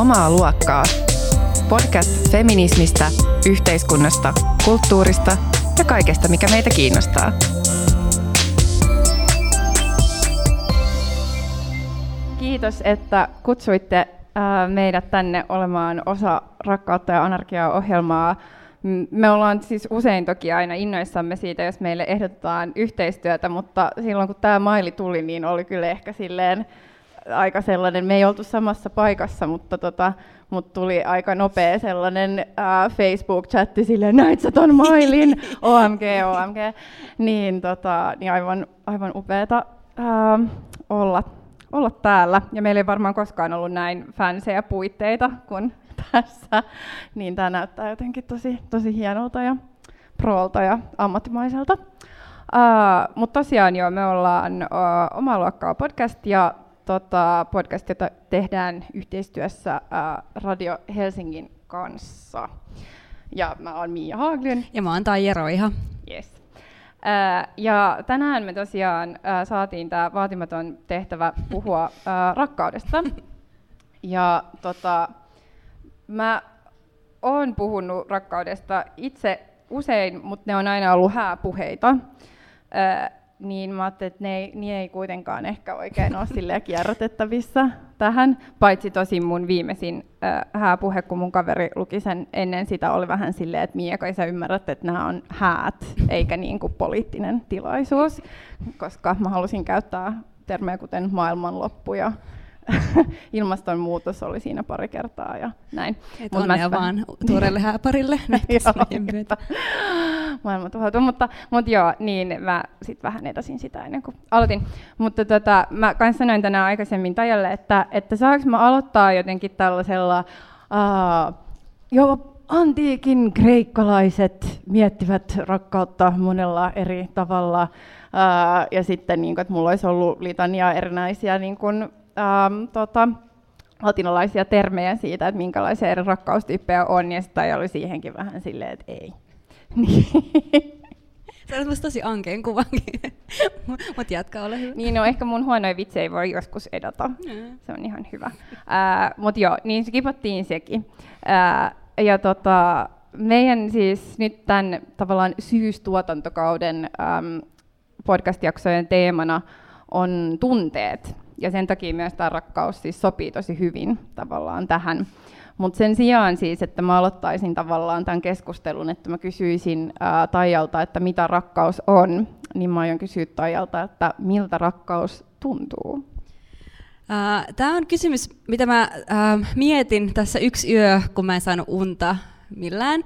Omaa luokkaa. Podcast feminismistä, yhteiskunnasta, kulttuurista ja kaikesta, mikä meitä kiinnostaa. Kiitos, että kutsuitte meidät tänne olemaan osa Rakkautta ja anarkiaa ohjelmaa. Me ollaan siis usein toki aina innoissamme siitä, jos meille ehdotetaan yhteistyötä, mutta silloin kun tämä maili tuli, niin oli kyllä ehkä silleen aika sellainen, me ei oltu samassa paikassa, mutta, tota, mutta tuli aika nopea sellainen äh, Facebook-chatti silleen, näit sä ton mailin, OMG, OMG, niin, tota, niin aivan, aivan upeata äh, olla, olla täällä. Ja meillä ei varmaan koskaan ollut näin fansseja puitteita kuin tässä, niin tämä näyttää jotenkin tosi, tosi hienolta ja proolta ja ammattimaiselta. Uh, Mutta tosiaan joo, me ollaan uh, Omaa luokkaa podcast ja tota, podcast, jota tehdään yhteistyössä uh, Radio Helsingin kanssa. Ja mä oon Miia Haaglund. Ja mä oon Taija Roiha. Yes. Uh, ja tänään me tosiaan uh, saatiin tämä vaatimaton tehtävä puhua uh, rakkaudesta. Ja tota, Mä oon puhunut rakkaudesta itse usein, mutta ne on aina ollut hääpuheita. Öö, niin mä ajattelin, että ne ei, ne ei kuitenkaan ehkä oikein ole silleen kierrätettävissä tähän, paitsi tosi mun viimeisin äh, hääpuhe, kun mun kaveri luki sen ennen sitä, oli vähän silleen, että Mia, kai sä ymmärrät, että nämä on häät, eikä niin kuin poliittinen tilaisuus, koska mä halusin käyttää termejä kuten maailmanloppu ja ilmastonmuutos oli siinä pari kertaa ja näin. Et Mut onnea mä vaan tuoreelle hääparille Maailma tuhoutuu, mutta, mutta joo, niin mä sitten vähän edasin sitä ennen kuin aloitin. Mutta tota, mä kanssa sanoin tänään aikaisemmin Tajalle, että, että saanko mä aloittaa jotenkin tällaisella, uh, joo, antiikin kreikkalaiset miettivät rakkautta monella eri tavalla, uh, ja sitten niin kuin, että mulla olisi ollut litania erinäisiä niin kuin, ähm, tota, latinalaisia termejä siitä, että minkälaisia eri rakkaustyyppejä on, ja sitten oli siihenkin vähän silleen, että ei. Sä olet tosi ankeen kuvankin, mutta jatka, ole hyvä. Niin, no ehkä mun huonoja vitsejä voi joskus edata. Mm. Se on ihan hyvä. Äh, mutta joo, niin skipattiin sekin. Äh, ja tota, meidän siis nyt tämän tavallaan syystuotantokauden ähm, podcast-jaksojen teemana on tunteet ja sen takia myös tämä rakkaus siis sopii tosi hyvin tavallaan tähän. Mutta sen sijaan siis, että mä aloittaisin tavallaan tämän keskustelun, että mä kysyisin ää, Taijalta, että mitä rakkaus on, niin mä aion kysyä Taijalta, että miltä rakkaus tuntuu? Tämä on kysymys, mitä mä mietin tässä yksi yö, kun mä en saanut unta millään.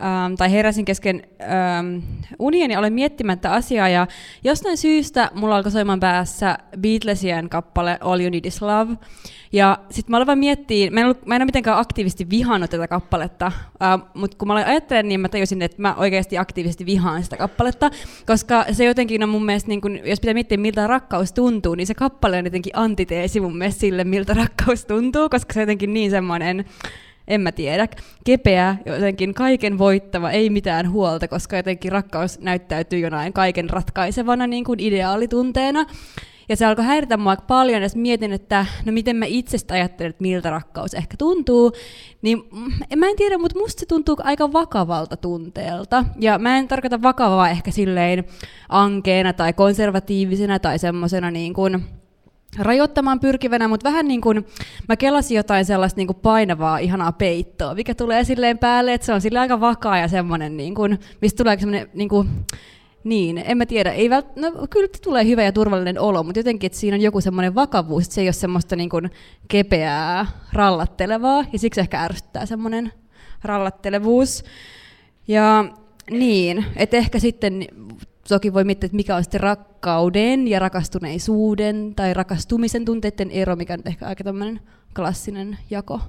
Ähm, tai heräsin kesken ähm, unien ja olen miettimättä asiaa. Ja jostain syystä mulla alkoi soimaan päässä Beatlesien kappale All You Need Is Love. Ja sitten mä aloin miettiä, mä en, ollut, mä en ole mitenkään aktiivisesti vihannut tätä kappaletta, äh, mutta kun mä aloin ajattelemaan, niin mä tajusin, että mä oikeasti aktiivisesti vihaan sitä kappaletta, koska se jotenkin on mun mielestä, niin kun, jos pitää miettiä, miltä rakkaus tuntuu, niin se kappale on jotenkin antiteesi mun mielestä sille, miltä rakkaus tuntuu, koska se jotenkin niin semmoinen en mä tiedä, kepeä, jotenkin kaiken voittava, ei mitään huolta, koska jotenkin rakkaus näyttäytyy jonain kaiken ratkaisevana niin kuin ideaalitunteena. Ja se alkoi häiritä mua paljon, ja mietin, että no miten mä itsestä ajattelen, että miltä rakkaus ehkä tuntuu, niin mm, mä en tiedä, mutta musta se tuntuu aika vakavalta tunteelta. Ja mä en tarkoita vakavaa ehkä silleen ankeena tai konservatiivisena tai semmoisena niin kuin, rajoittamaan pyrkivänä, mutta vähän niin kuin mä kelasin jotain sellaista niin kuin painavaa, ihanaa peittoa, mikä tulee silleen päälle, että se on sille aika vakaa ja semmoinen, niin kuin, mistä tulee semmoinen, niin kuin, niin, en mä tiedä, ei vält, no kyllä tulee hyvä ja turvallinen olo, mutta jotenkin, että siinä on joku semmoinen vakavuus, että se ei ole semmoista niin kuin kepeää, rallattelevaa, ja siksi ehkä ärsyttää semmoinen rallattelevuus. Ja niin, että ehkä sitten toki voi miettiä, että mikä on sitten rakkauden ja rakastuneisuuden tai rakastumisen tunteiden ero, mikä on ehkä aika tämmöinen klassinen jako.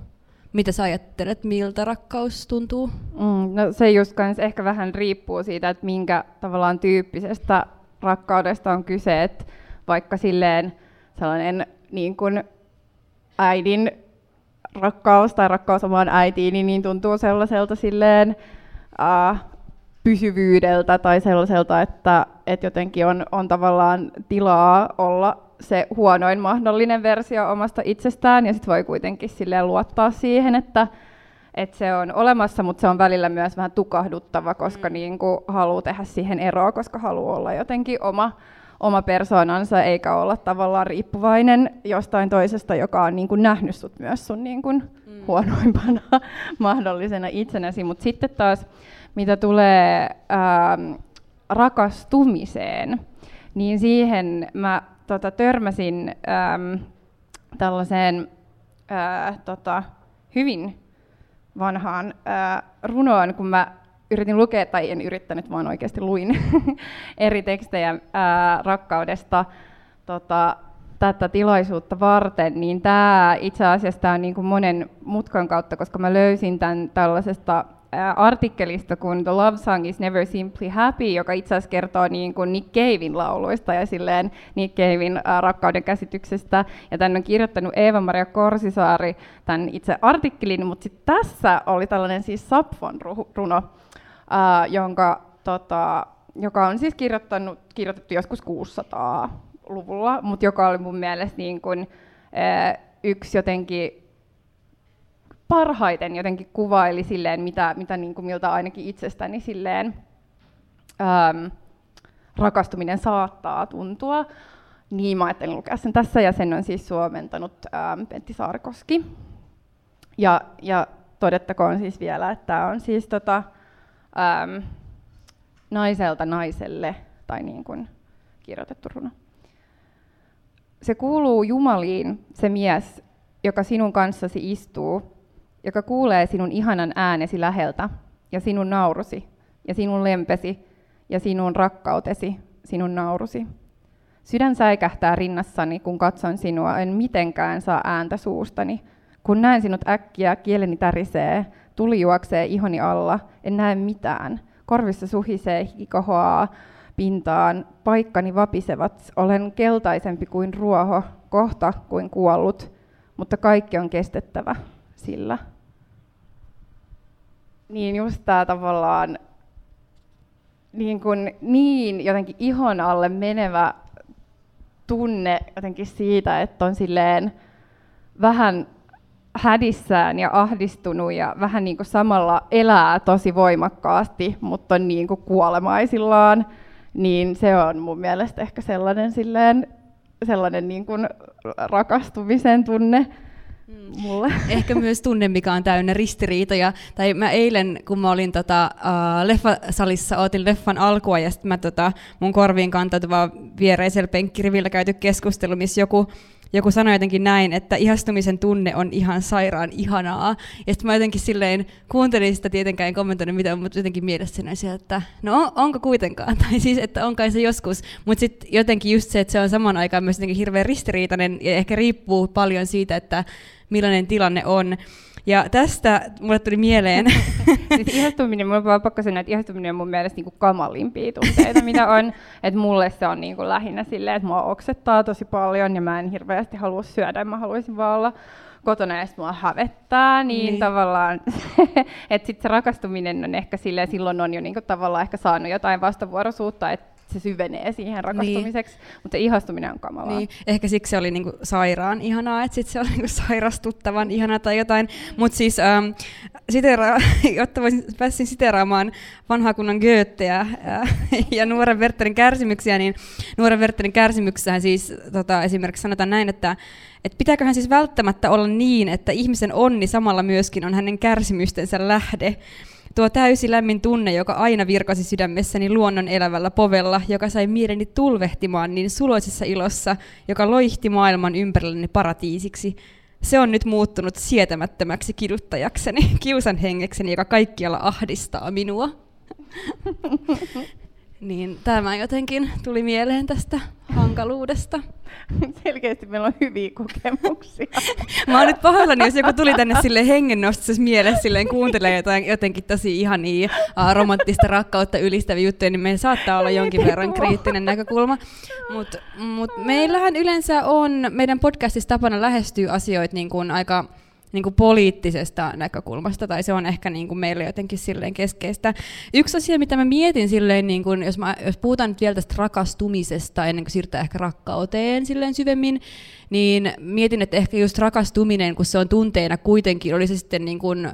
Mitä sä ajattelet, miltä rakkaus tuntuu? Mm, no se just kans ehkä vähän riippuu siitä, että minkä tavallaan tyyppisestä rakkaudesta on kyse, että vaikka silleen sellainen niin kuin äidin rakkaus tai rakkaus omaan äitiin, niin tuntuu sellaiselta silleen uh, pysyvyydeltä tai sellaiselta, että, että jotenkin on, on tavallaan tilaa olla se huonoin mahdollinen versio omasta itsestään, ja sitten voi kuitenkin silleen luottaa siihen, että, että se on olemassa, mutta se on välillä myös vähän tukahduttava, koska mm. niin kuin haluaa tehdä siihen eroa, koska haluaa olla jotenkin oma, oma persoonansa, eikä olla tavallaan riippuvainen jostain toisesta, joka on niin kuin nähnyt sut myös sun niin kuin mm. huonoimpana mahdollisena itsenäsi. Mutta sitten taas, mitä tulee ähm, rakastumiseen, niin siihen mä tota, törmäsin ähm, tällaiseen äh, tota, hyvin vanhaan äh, runoon, kun mä yritin lukea, tai en yrittänyt, vaan oikeasti luin eri tekstejä ää, rakkaudesta tota, tätä tilaisuutta varten, niin tämä itse asiassa on niin monen mutkan kautta, koska mä löysin tämän tällaisesta ää, artikkelista kun The Love Song is Never Simply Happy, joka itse asiassa kertoo niin kuin Nick Cavein lauluista ja silleen Nick Cavein rakkauden käsityksestä. Ja tämän on kirjoittanut Eeva-Maria Korsisaari tämän itse artikkelin, mutta sitten tässä oli tällainen siis Sapfon runo, jonka, tota, joka on siis kirjoittanut, kirjoitettu joskus 600-luvulla, mutta joka oli mun mielestä niin ää, yksi jotenkin parhaiten jotenkin kuvaili silleen, mitä, mitä niin kuin miltä ainakin itsestäni silleen, äm, rakastuminen saattaa tuntua. Niin mä ajattelin lukea sen tässä, ja sen on siis suomentanut äm, Pentti Saarikoski. Ja, ja todettakoon siis vielä, että tämä on siis tota, äm, naiselta naiselle, tai niin kuin kirjoitettu runo. Se kuuluu Jumaliin, se mies, joka sinun kanssasi istuu, joka kuulee sinun ihanan äänesi läheltä, ja sinun naurusi, ja sinun lempesi, ja sinun rakkautesi, sinun naurusi. Sydän säikähtää rinnassani, kun katson sinua, en mitenkään saa ääntä suustani. Kun näen sinut äkkiä, kieleni tärisee, Tuli juoksee ihoni alla, en näe mitään. Korvissa suhisee, hikohoaa pintaan, paikkani vapisevat, olen keltaisempi kuin ruoho, kohta kuin kuollut, mutta kaikki on kestettävä sillä. Niin just tämä tavallaan niin, kuin niin jotenkin ihon alle menevä tunne jotenkin siitä, että on silleen vähän hädissään ja ahdistunut ja vähän niin kuin samalla elää tosi voimakkaasti, mutta on niin kuin kuolemaisillaan, niin se on mun mielestä ehkä sellainen, silleen, sellainen niin kuin rakastumisen tunne mm. mulle. Ehkä myös tunne, mikä on täynnä ristiriitoja. Tai mä eilen, kun mä olin tota, uh, leffasalissa, ootin leffan alkua ja sitten mä tota, mun korviin kantautuva viereisellä penkkirivillä käyty keskustelu, missä joku joku sanoi jotenkin näin, että ihastumisen tunne on ihan sairaan ihanaa. Ja sitten mä jotenkin silleen kuuntelin sitä tietenkään en kommentoinut mitään, mutta jotenkin mielessä sen että no onko kuitenkaan, tai siis että on kai se joskus, mutta sitten jotenkin just se, että se on saman aikaan myös jotenkin hirveän ristiriitainen ja ehkä riippuu paljon siitä, että millainen tilanne on. Ja tästä mulle tuli mieleen... siis ihastuminen, mulla on pakko sanoa, että ihastuminen on mun mielestä niin kuin kamalimpia tunteita, mitä on. Että mulle se on niin kuin lähinnä silleen, että mua oksettaa tosi paljon ja mä en hirveästi halua syödä, mä haluaisin vaan olla kotona ja mua hävettää, niin, niin. tavallaan, että sitten se rakastuminen on ehkä silleen, silloin on jo niinku tavallaan ehkä saanut jotain vastavuoroisuutta, että se syvenee siihen rakastumiseksi, niin. mutta se ihastuminen on kamalaa. Niin. Ehkä siksi se oli niinku sairaan ihanaa, että sit se oli niinku sairastuttavan ihanaa tai jotain. Mutta siis, ähm, sitera, jotta voisin, pääsin siteraamaan vanhaa kunnan Goetheä äh, ja nuoren Werterin kärsimyksiä, niin nuoren Werterin kärsimyksessähän siis tota, esimerkiksi sanotaan näin, että et pitääköhän siis välttämättä olla niin, että ihmisen onni samalla myöskin on hänen kärsimystensä lähde. Tuo täysi lämmin tunne, joka aina virkasi sydämessäni luonnon elävällä povella, joka sai mieleni tulvehtimaan niin suloisessa ilossa, joka loihti maailman ympärilläni paratiisiksi. Se on nyt muuttunut sietämättömäksi kiduttajakseni, kiusan hengekseni, joka kaikkialla ahdistaa minua. Niin tämä jotenkin tuli mieleen tästä hankaluudesta. Selkeästi meillä on hyviä kokemuksia. Mä oon nyt pahoillani, jos joku tuli tänne sille hengennostossa mielessä silleen kuuntelee jotain jotenkin tosi ihania uh, romanttista rakkautta ylistäviä juttuja, niin meillä saattaa olla jonkin verran kriittinen näkökulma. Mutta mut meillähän yleensä on, meidän podcastissa tapana lähestyy asioita niin kuin aika niin kuin poliittisesta näkökulmasta, tai se on ehkä niin kuin meille jotenkin silleen keskeistä. Yksi asia, mitä mä mietin silleen, niin kuin, jos, mä, jos puhutaan nyt vielä tästä rakastumisesta, ennen kuin siirrytään ehkä rakkauteen silleen syvemmin, niin mietin, että ehkä just rakastuminen, kun se on tunteena kuitenkin, oli se sitten niin kuin,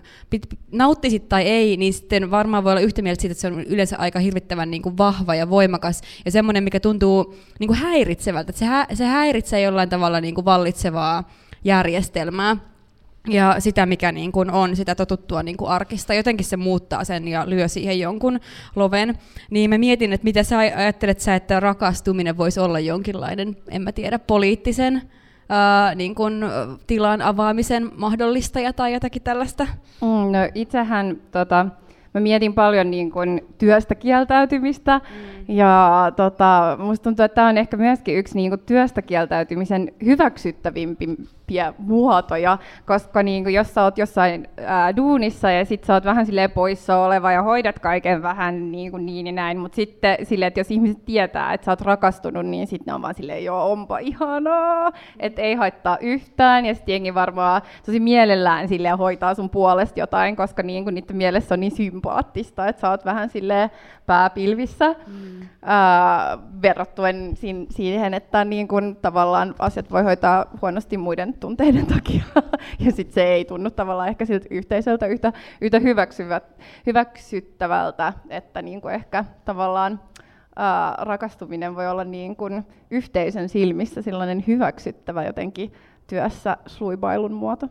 nauttisit tai ei, niin sitten varmaan voi olla yhtä mieltä siitä, että se on yleensä aika hirvittävän niin kuin vahva ja voimakas, ja semmoinen, mikä tuntuu niin kuin häiritsevältä, että se, hä, se häiritsee jollain tavalla niin kuin vallitsevaa järjestelmää ja sitä, mikä niin kuin on sitä totuttua niin kuin arkista. Jotenkin se muuttaa sen ja lyö siihen jonkun loven. Niin mä mietin, että mitä sä ajattelet sä, että rakastuminen voisi olla jonkinlainen, en mä tiedä, poliittisen ää, niin kuin, tilan avaamisen mahdollistaja tai jotakin tällaista? Mm, no itsehän tota, mä mietin paljon niin kuin, työstä kieltäytymistä mm. Ja tota, musta tuntuu, että tämä on ehkä myöskin yksi niin kuin, työstä kieltäytymisen hyväksyttävimpiä muotoja, koska niin kuin, jos sä oot jossain ää, duunissa ja sit sä oot vähän sille poissa oleva ja hoidat kaiken vähän niin, kuin niin ja näin, mutta sitten sille, että jos ihmiset tietää, että sä oot rakastunut, niin sitten ne on vaan silleen, joo, onpa ihanaa, että ei haittaa yhtään ja sitten jengi varmaan tosi mielellään sille hoitaa sun puolesta jotain, koska niin kuin niiden mielessä on niin sympaattista, että sä oot vähän sille pääpilvissä mm. Ää, verrattuen siihen, että niin kun tavallaan asiat voi hoitaa huonosti muiden tunteiden takia. ja sitten se ei tunnu tavallaan ehkä siltä yhteisöltä yhtä, yhtä hyväksyttävältä, että niin kuin ehkä tavallaan ää, rakastuminen voi olla niin kuin yhteisön silmissä sellainen hyväksyttävä jotenkin työssä suibailun muoto.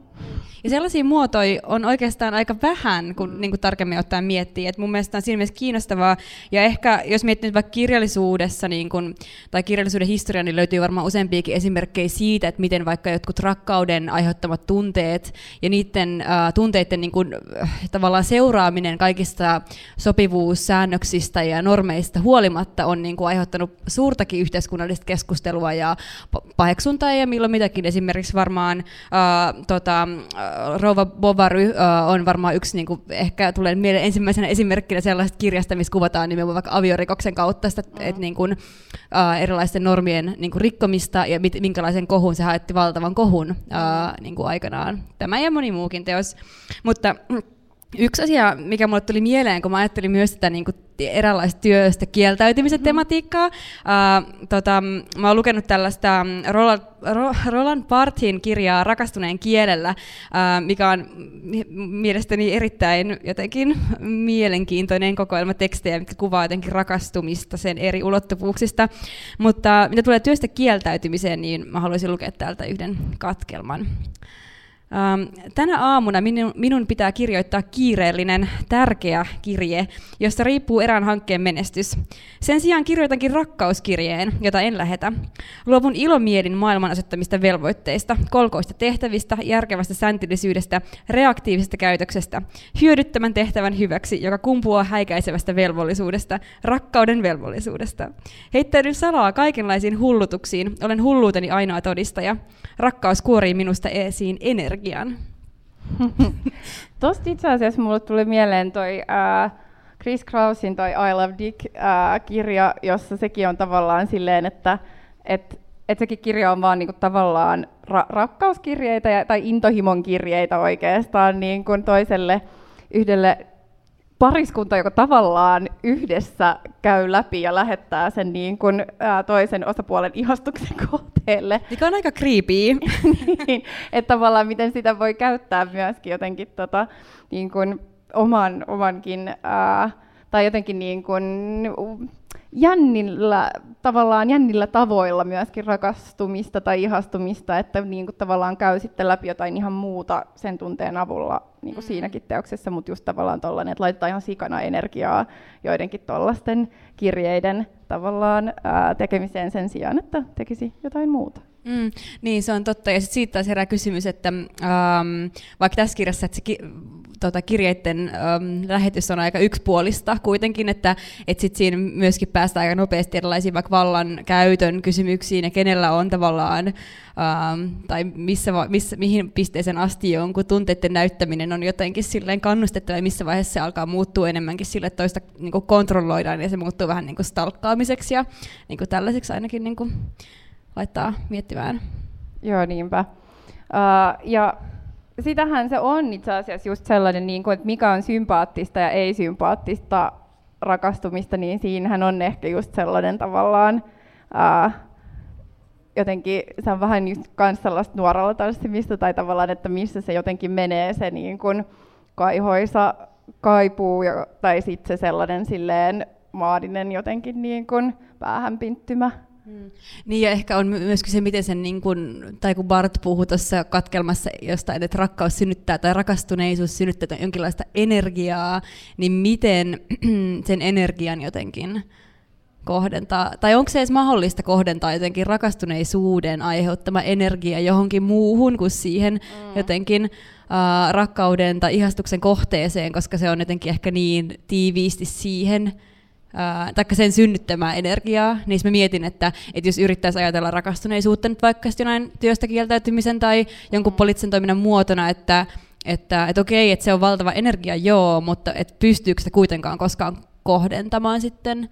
Ja sellaisia muotoja on oikeastaan aika vähän, kun mm. niin kuin tarkemmin ottaen miettii. Et mun mielestä on siinä mielessä kiinnostavaa. Ja ehkä jos miettii vaikka kirjallisuudessa niin kun, tai kirjallisuuden historia, niin löytyy varmaan useampiakin esimerkkejä siitä, että miten vaikka jotkut rakkauden aiheuttamat tunteet ja niiden äh, tunteiden niin kun, äh, tavallaan seuraaminen kaikista sopivuussäännöksistä ja normeista huolimatta on niin kuin, aiheuttanut suurtakin yhteiskunnallista keskustelua ja paheksuntaa ja milloin mitäkin esimerkiksi esimerkiksi varmaan äh, tota, Rouva Bovary äh, on varmaan yksi, niin kuin, ehkä tulee mieleen ensimmäisenä esimerkkinä sellaista kirjasta, missä kuvataan nimenomaan vaikka aviorikoksen kautta sitä, mm-hmm. että niin kuin, äh, erilaisten normien niin kuin, rikkomista ja mit, minkälaisen kohun se haetti valtavan kohun äh, niin kuin aikanaan. Tämä ja moni muukin teos. Mutta Yksi asia, mikä mulle tuli mieleen, kun mä ajattelin myös tätä niin kuin eräänlaista työstä kieltäytymisen mm-hmm. tematiikkaa. Uh, tota, mä oon lukenut tällaista Roland, Roland Barthin kirjaa Rakastuneen kielellä, uh, mikä on mielestäni erittäin jotenkin mielenkiintoinen kokoelma tekstejä, mikä kuvaa jotenkin rakastumista sen eri ulottuvuuksista. Mutta mitä tulee työstä kieltäytymiseen, niin mä haluaisin lukea täältä yhden katkelman. Ähm, tänä aamuna minun, pitää kirjoittaa kiireellinen, tärkeä kirje, josta riippuu erään hankkeen menestys. Sen sijaan kirjoitankin rakkauskirjeen, jota en lähetä. Luovun ilomielin maailman asettamista velvoitteista, kolkoista tehtävistä, järkevästä säntillisyydestä, reaktiivisesta käytöksestä, hyödyttämän tehtävän hyväksi, joka kumpuaa häikäisevästä velvollisuudesta, rakkauden velvollisuudesta. Heittäydyn salaa kaikenlaisiin hullutuksiin, olen hulluuteni ainoa todistaja. Rakkaus kuorii minusta esiin energia energian. Tosta itse asiassa mulle tuli mieleen toi uh, Chris Krausin toi I Love Dick-kirja, uh, jossa sekin on tavallaan silleen, että et, et sekin kirja on vaan niinku tavallaan ra- rakkauskirjeitä ja, tai intohimon kirjeitä oikeastaan niin kuin toiselle yhdelle pariskunta, joka tavallaan yhdessä käy läpi ja lähettää sen niin kuin, ää, toisen osapuolen ihastuksen kohteelle. Mikä on aika creepy. niin, että tavallaan miten sitä voi käyttää myöskin jotenkin tota, niin kuin oman, omankin, ää, tai jotenkin niin kuin, jännillä, tavallaan jännillä tavoilla myöskin rakastumista tai ihastumista, että niin kuin tavallaan käy sitten läpi jotain ihan muuta sen tunteen avulla niin kuin mm. siinäkin teoksessa, mutta just tavallaan tollainen, että laitetaan ihan sikana energiaa joidenkin tuollaisten kirjeiden tavallaan ää, tekemiseen sen sijaan, että tekisi jotain muuta. Mm, niin, se on totta. Ja sit siitä taas herää kysymys, että ähm, vaikka tässä kirjassa että se ki- tota, kirjeiden ähm, lähetys on aika yksipuolista kuitenkin, että et sit siinä myöskin päästään aika nopeasti erilaisiin vaikka vallan käytön kysymyksiin ja kenellä on tavallaan, ähm, tai missä, missä, mihin pisteeseen asti jonkun tunteiden näyttäminen on jotenkin silleen kannustettava ja missä vaiheessa se alkaa muuttua enemmänkin sille, että toista niin kontrolloidaan ja se muuttuu vähän niin kuin stalkkaamiseksi ja niin kuin tällaiseksi ainakin niin kuin laittaa miettimään. Joo, niinpä. Uh, ja sitähän se on itse asiassa just sellainen, niin kuin, että mikä on sympaattista ja ei-sympaattista rakastumista, niin siinähän on ehkä just sellainen tavallaan ää, jotenkin, se on vähän just kans sellaista nuoralla tanssimista tai tavallaan, että missä se jotenkin menee se niin kuin kaihoisa kaipuu ja, tai sitten se sellainen silleen maadinen jotenkin niin kuin päähänpinttymä. Hmm. Niin ja ehkä on myöskin se, miten sen, niin kun, tai kun Bart puhuu tuossa katkelmassa jostain, että rakkaus synnyttää tai rakastuneisuus synnyttää jonkinlaista energiaa, niin miten sen energian jotenkin kohdentaa, tai onko se edes mahdollista kohdentaa jotenkin rakastuneisuuden aiheuttama energia johonkin muuhun kuin siihen mm. jotenkin uh, rakkauden tai ihastuksen kohteeseen, koska se on jotenkin ehkä niin tiiviisti siihen taikka sen synnyttämää energiaa, niin mä mietin, että, että jos yrittäisi ajatella rakastuneisuutta nyt vaikka jonain työstä kieltäytymisen tai jonkun poliittisen toiminnan muotona, että, että, että okei, että se on valtava energia, joo, mutta että pystyykö se kuitenkaan koskaan kohdentamaan sitten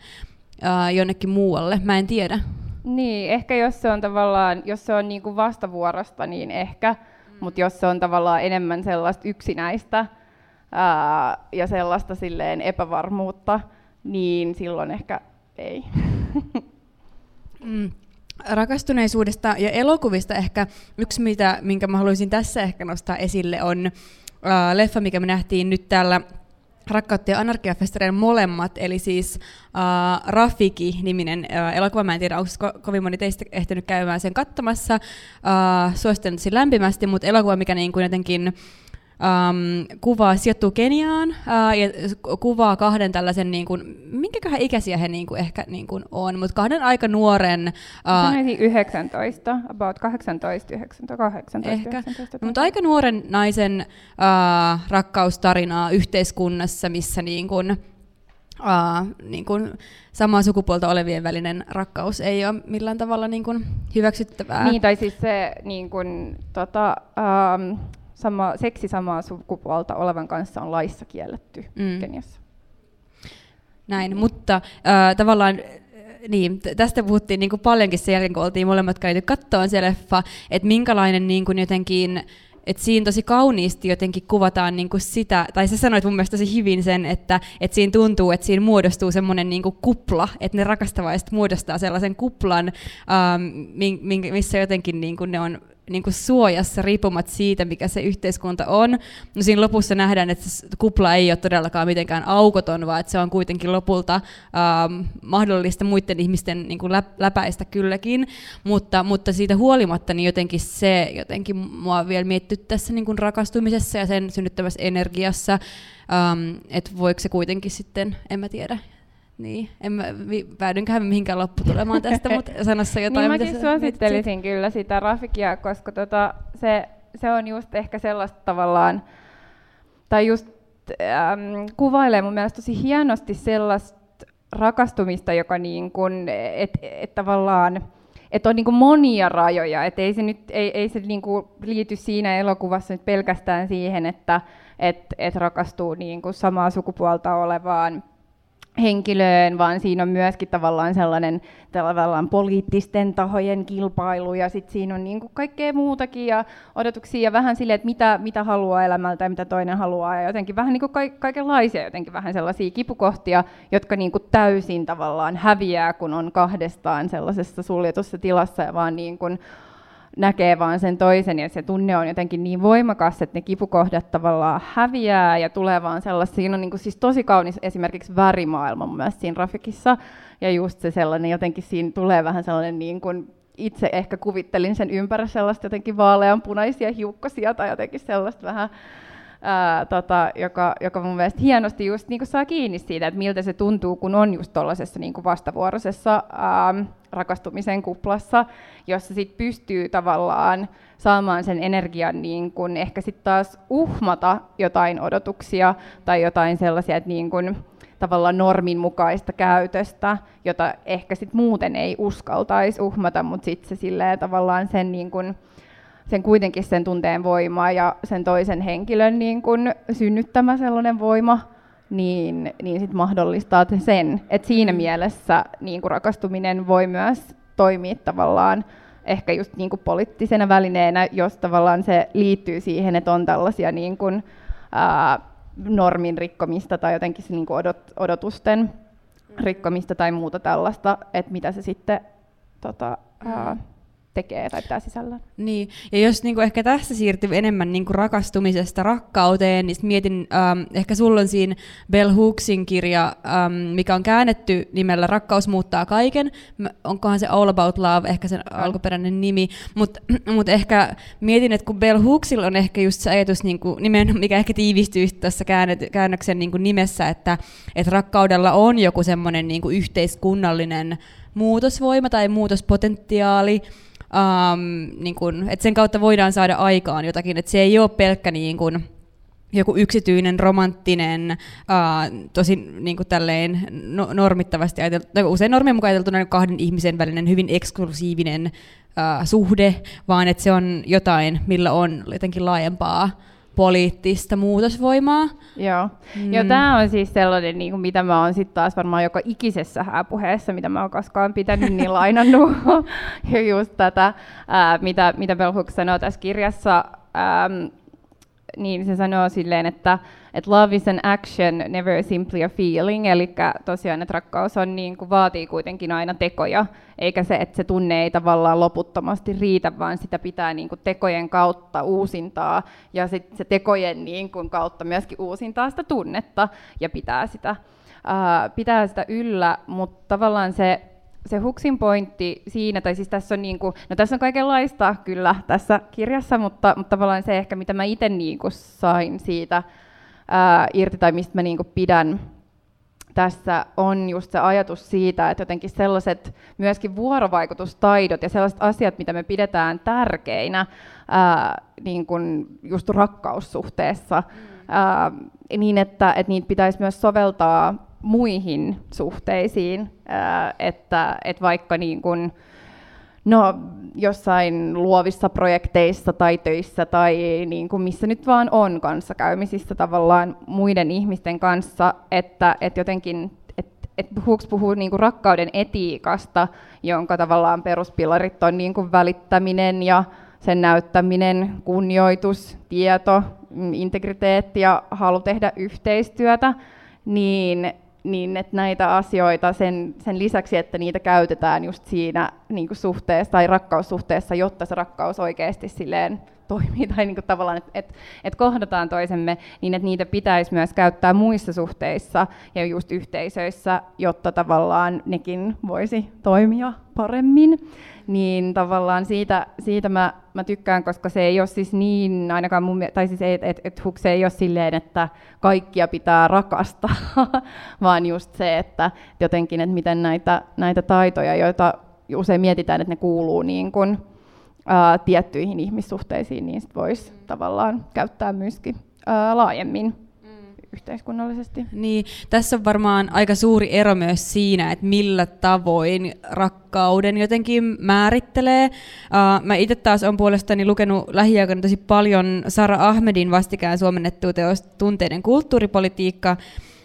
uh, jonnekin muualle, mä en tiedä. Niin, ehkä jos se on tavallaan, jos se on niinku vastavuorosta, niin ehkä, mm. mutta jos se on tavallaan enemmän sellaista yksinäistä uh, ja sellaista silleen epävarmuutta, niin silloin ehkä ei. Mm. Rakastuneisuudesta ja elokuvista ehkä yksi, mitä, minkä mä haluaisin tässä ehkä nostaa esille, on uh, leffa, mikä me nähtiin nyt täällä Rakkautta ja anarkiafestareiden molemmat, eli siis uh, Rafiki-niminen uh, elokuva. Mä en tiedä, onko ko- kovin moni teistä ehtinyt käymään sen katsomassa. Uh, suosittelen lämpimästi, mutta elokuva, mikä niin kuin jotenkin Um, kuvaa sijoittuu Keniaan uh, ja kuvaa kahden tällaisen, niin kuin, minkäköhän ikäisiä he niin kuin, ehkä niin kuin, on, mutta kahden aika nuoren... Uh, Sanoisin 19, about 18, 19, 18, ehkä. 19. Mutta aika nuoren naisen uh, rakkaustarinaa yhteiskunnassa, missä niin kuin, uh, niin kuin samaa sukupuolta olevien välinen rakkaus ei ole millään tavalla niin kuin hyväksyttävää. Niin, tai siis se niin kuin, tota, um, sama, seksi samaa sukupuolta olevan kanssa on laissa kielletty mm. Keniassa. Näin, mutta äh, tavallaan niin, tästä puhuttiin niin kuin paljonkin sen jälkeen, kun oltiin molemmat käyty kattoon se leffa, että minkälainen niin kuin jotenkin että siinä tosi kauniisti jotenkin kuvataan niin kuin sitä, tai sä sanoit mun mielestä tosi hyvin sen, että, että siinä tuntuu, että siinä muodostuu semmoinen niin kupla, että ne rakastavaiset muodostaa sellaisen kuplan, ähm, missä jotenkin niin kuin ne on niin kuin suojassa riippumatta siitä, mikä se yhteiskunta on. No siinä lopussa nähdään, että se kupla ei ole todellakaan mitenkään aukoton, vaan että se on kuitenkin lopulta ähm, mahdollista muiden ihmisten niin kuin läpäistä kylläkin, mutta, mutta siitä huolimatta niin jotenkin se jotenkin mua vielä miettii tässä niin kuin rakastumisessa ja sen synnyttävässä energiassa, ähm, että voiko se kuitenkin sitten, en mä tiedä, niin, en mä päädynköhän mihinkään lopputulemaan tästä, mutta sanossa jotain. niin mäkin suosittelisin kyllä sitä Rafikia, koska tota, se, se on just ehkä sellaista tavallaan, tai just ähm, kuvailee mun mielestä tosi hienosti sellaista rakastumista, joka niin kuin, et, et tavallaan, että on niin kuin monia rajoja, että ei se, nyt, ei, ei se niin kuin liity siinä elokuvassa nyt pelkästään siihen, että et, et rakastuu niin kuin samaa sukupuolta olevaan henkilöön, vaan siinä on myöskin tavallaan sellainen tavallaan poliittisten tahojen kilpailu ja sitten siinä on niin kuin kaikkea muutakin ja odotuksia ja vähän silleen, että mitä, mitä haluaa elämältä ja mitä toinen haluaa ja jotenkin vähän niin kuin ka- kaikenlaisia jotenkin vähän sellaisia kipukohtia, jotka niin kuin täysin tavallaan häviää, kun on kahdestaan sellaisessa suljetussa tilassa ja vaan niin kuin näkee vaan sen toisen ja se tunne on jotenkin niin voimakas, että ne kipukohdat tavallaan häviää ja tulee vaan sellaista, siinä on niin kuin siis tosi kaunis esimerkiksi värimaailma myös siinä Rafikissa ja just se sellainen jotenkin siinä tulee vähän sellainen niin kuin itse ehkä kuvittelin sen ympärillä sellaista jotenkin vaaleanpunaisia hiukkasia tai jotenkin sellaista vähän ää, tota, joka, joka mun mielestä hienosti just niin saa kiinni siitä, että miltä se tuntuu, kun on just tuollaisessa niin vastavuoroisessa ää, rakastumisen kuplassa, jossa sit pystyy tavallaan saamaan sen energian niin kun ehkä sitten taas uhmata jotain odotuksia tai jotain sellaisia, että niin kun, tavallaan normin mukaista käytöstä, jota ehkä sit muuten ei uskaltaisi uhmata, mutta sitten se tavallaan sen niin kun, sen kuitenkin sen tunteen voima ja sen toisen henkilön niin kun synnyttämä sellainen voima, niin, niin sit mahdollistaa sen. Et siinä mm. mielessä niin kun rakastuminen voi myös toimia tavallaan ehkä just niin kuin poliittisena välineenä, jos tavallaan se liittyy siihen, että on tällaisia niin kuin, ää, normin rikkomista tai jotenkin se niin kuin odot, odotusten rikkomista tai muuta tällaista, että mitä se sitten tota, ää, tekee tai pitää sisällään. Niin, ja jos niinku ehkä tässä siirtyy enemmän niinku rakastumisesta rakkauteen, niin mietin, ähm, ehkä sulla on siinä Bell Hooksin kirja, ähm, mikä on käännetty nimellä Rakkaus muuttaa kaiken. Onkohan se All About Love, ehkä sen on. alkuperäinen nimi, mutta mut ehkä mietin, että kun Bell Hooksilla on ehkä just se ajatus, niinku, nimen, mikä ehkä tiivistyy tässä käännöksen niinku nimessä, että et rakkaudella on joku semmoinen niinku yhteiskunnallinen muutosvoima tai muutospotentiaali, um, niin kun, että sen kautta voidaan saada aikaan jotakin, että se ei ole pelkkä niin kun, joku yksityinen, romanttinen, uh, tosi niin kuin tälleen no, normittavasti ajateltu, usein normien mukaan ajateltuna kahden ihmisen välinen hyvin eksklusiivinen uh, suhde, vaan että se on jotain, millä on jotenkin laajempaa poliittista muutosvoimaa. Joo, mm. Joo tämä on siis sellainen, niin kuin mitä mä oon sitten taas varmaan joka ikisessä hääpuheessa, mitä mä oon koskaan pitänyt, niin lainannut. ja just tätä, ää, mitä, mitä Bell Hooks sanoo tässä kirjassa, ää, niin se sanoo silleen, että, että love is an action, never simply a feeling, eli tosiaan, että rakkaus on niin kuin, vaatii kuitenkin aina tekoja, eikä se, että se tunne ei tavallaan loputtomasti riitä, vaan sitä pitää niin kuin, tekojen kautta uusintaa, ja sitten se tekojen niin kuin, kautta myöskin uusintaa sitä tunnetta, ja pitää sitä, ää, pitää sitä yllä, mutta tavallaan se se Huksin pointti siinä, tai siis tässä on, niin kuin, no tässä on kaikenlaista kyllä tässä kirjassa, mutta, mutta tavallaan se ehkä, mitä mä itse niin kuin sain siitä ää, irti, tai mistä mä niin kuin pidän tässä, on just se ajatus siitä, että jotenkin sellaiset myöskin vuorovaikutustaidot ja sellaiset asiat, mitä me pidetään tärkeinä ää, niin kuin just rakkaussuhteessa, ää, niin että, että niitä pitäisi myös soveltaa muihin suhteisiin, että, että vaikka niin kuin, no, jossain luovissa projekteissa tai töissä tai niin kuin missä nyt vaan on kanssakäymisissä tavallaan muiden ihmisten kanssa, että, että jotenkin et Hooks puhuu niin kuin rakkauden etiikasta, jonka tavallaan peruspilarit on niin kuin välittäminen ja sen näyttäminen, kunnioitus, tieto, integriteetti ja halu tehdä yhteistyötä, niin niin että näitä asioita sen, sen lisäksi, että niitä käytetään just siinä niin kuin suhteessa tai rakkaussuhteessa, jotta se rakkaus oikeasti silleen toimii tai niin kuin tavallaan, että et, et kohdataan toisemme, niin että niitä pitäisi myös käyttää muissa suhteissa ja just yhteisöissä, jotta tavallaan nekin voisi toimia paremmin. Niin tavallaan siitä, siitä mä, mä tykkään, koska se ei ole siis niin, ainakaan mun tai siis että et, et Hooks ei ole silleen, että kaikkia pitää rakastaa, vaan just se, että jotenkin, että miten näitä, näitä taitoja, joita usein mietitään, että ne kuuluu niin kuin, ää, tiettyihin ihmissuhteisiin, niin voisi tavallaan käyttää myöskin ää, laajemmin yhteiskunnallisesti. Niin, tässä on varmaan aika suuri ero myös siinä, että millä tavoin rakkauden jotenkin määrittelee. Uh, mä itse taas olen puolestani lukenut lähiaikoina tosi paljon Sara Ahmedin vastikään suomennettua teosta Tunteiden kulttuuripolitiikka,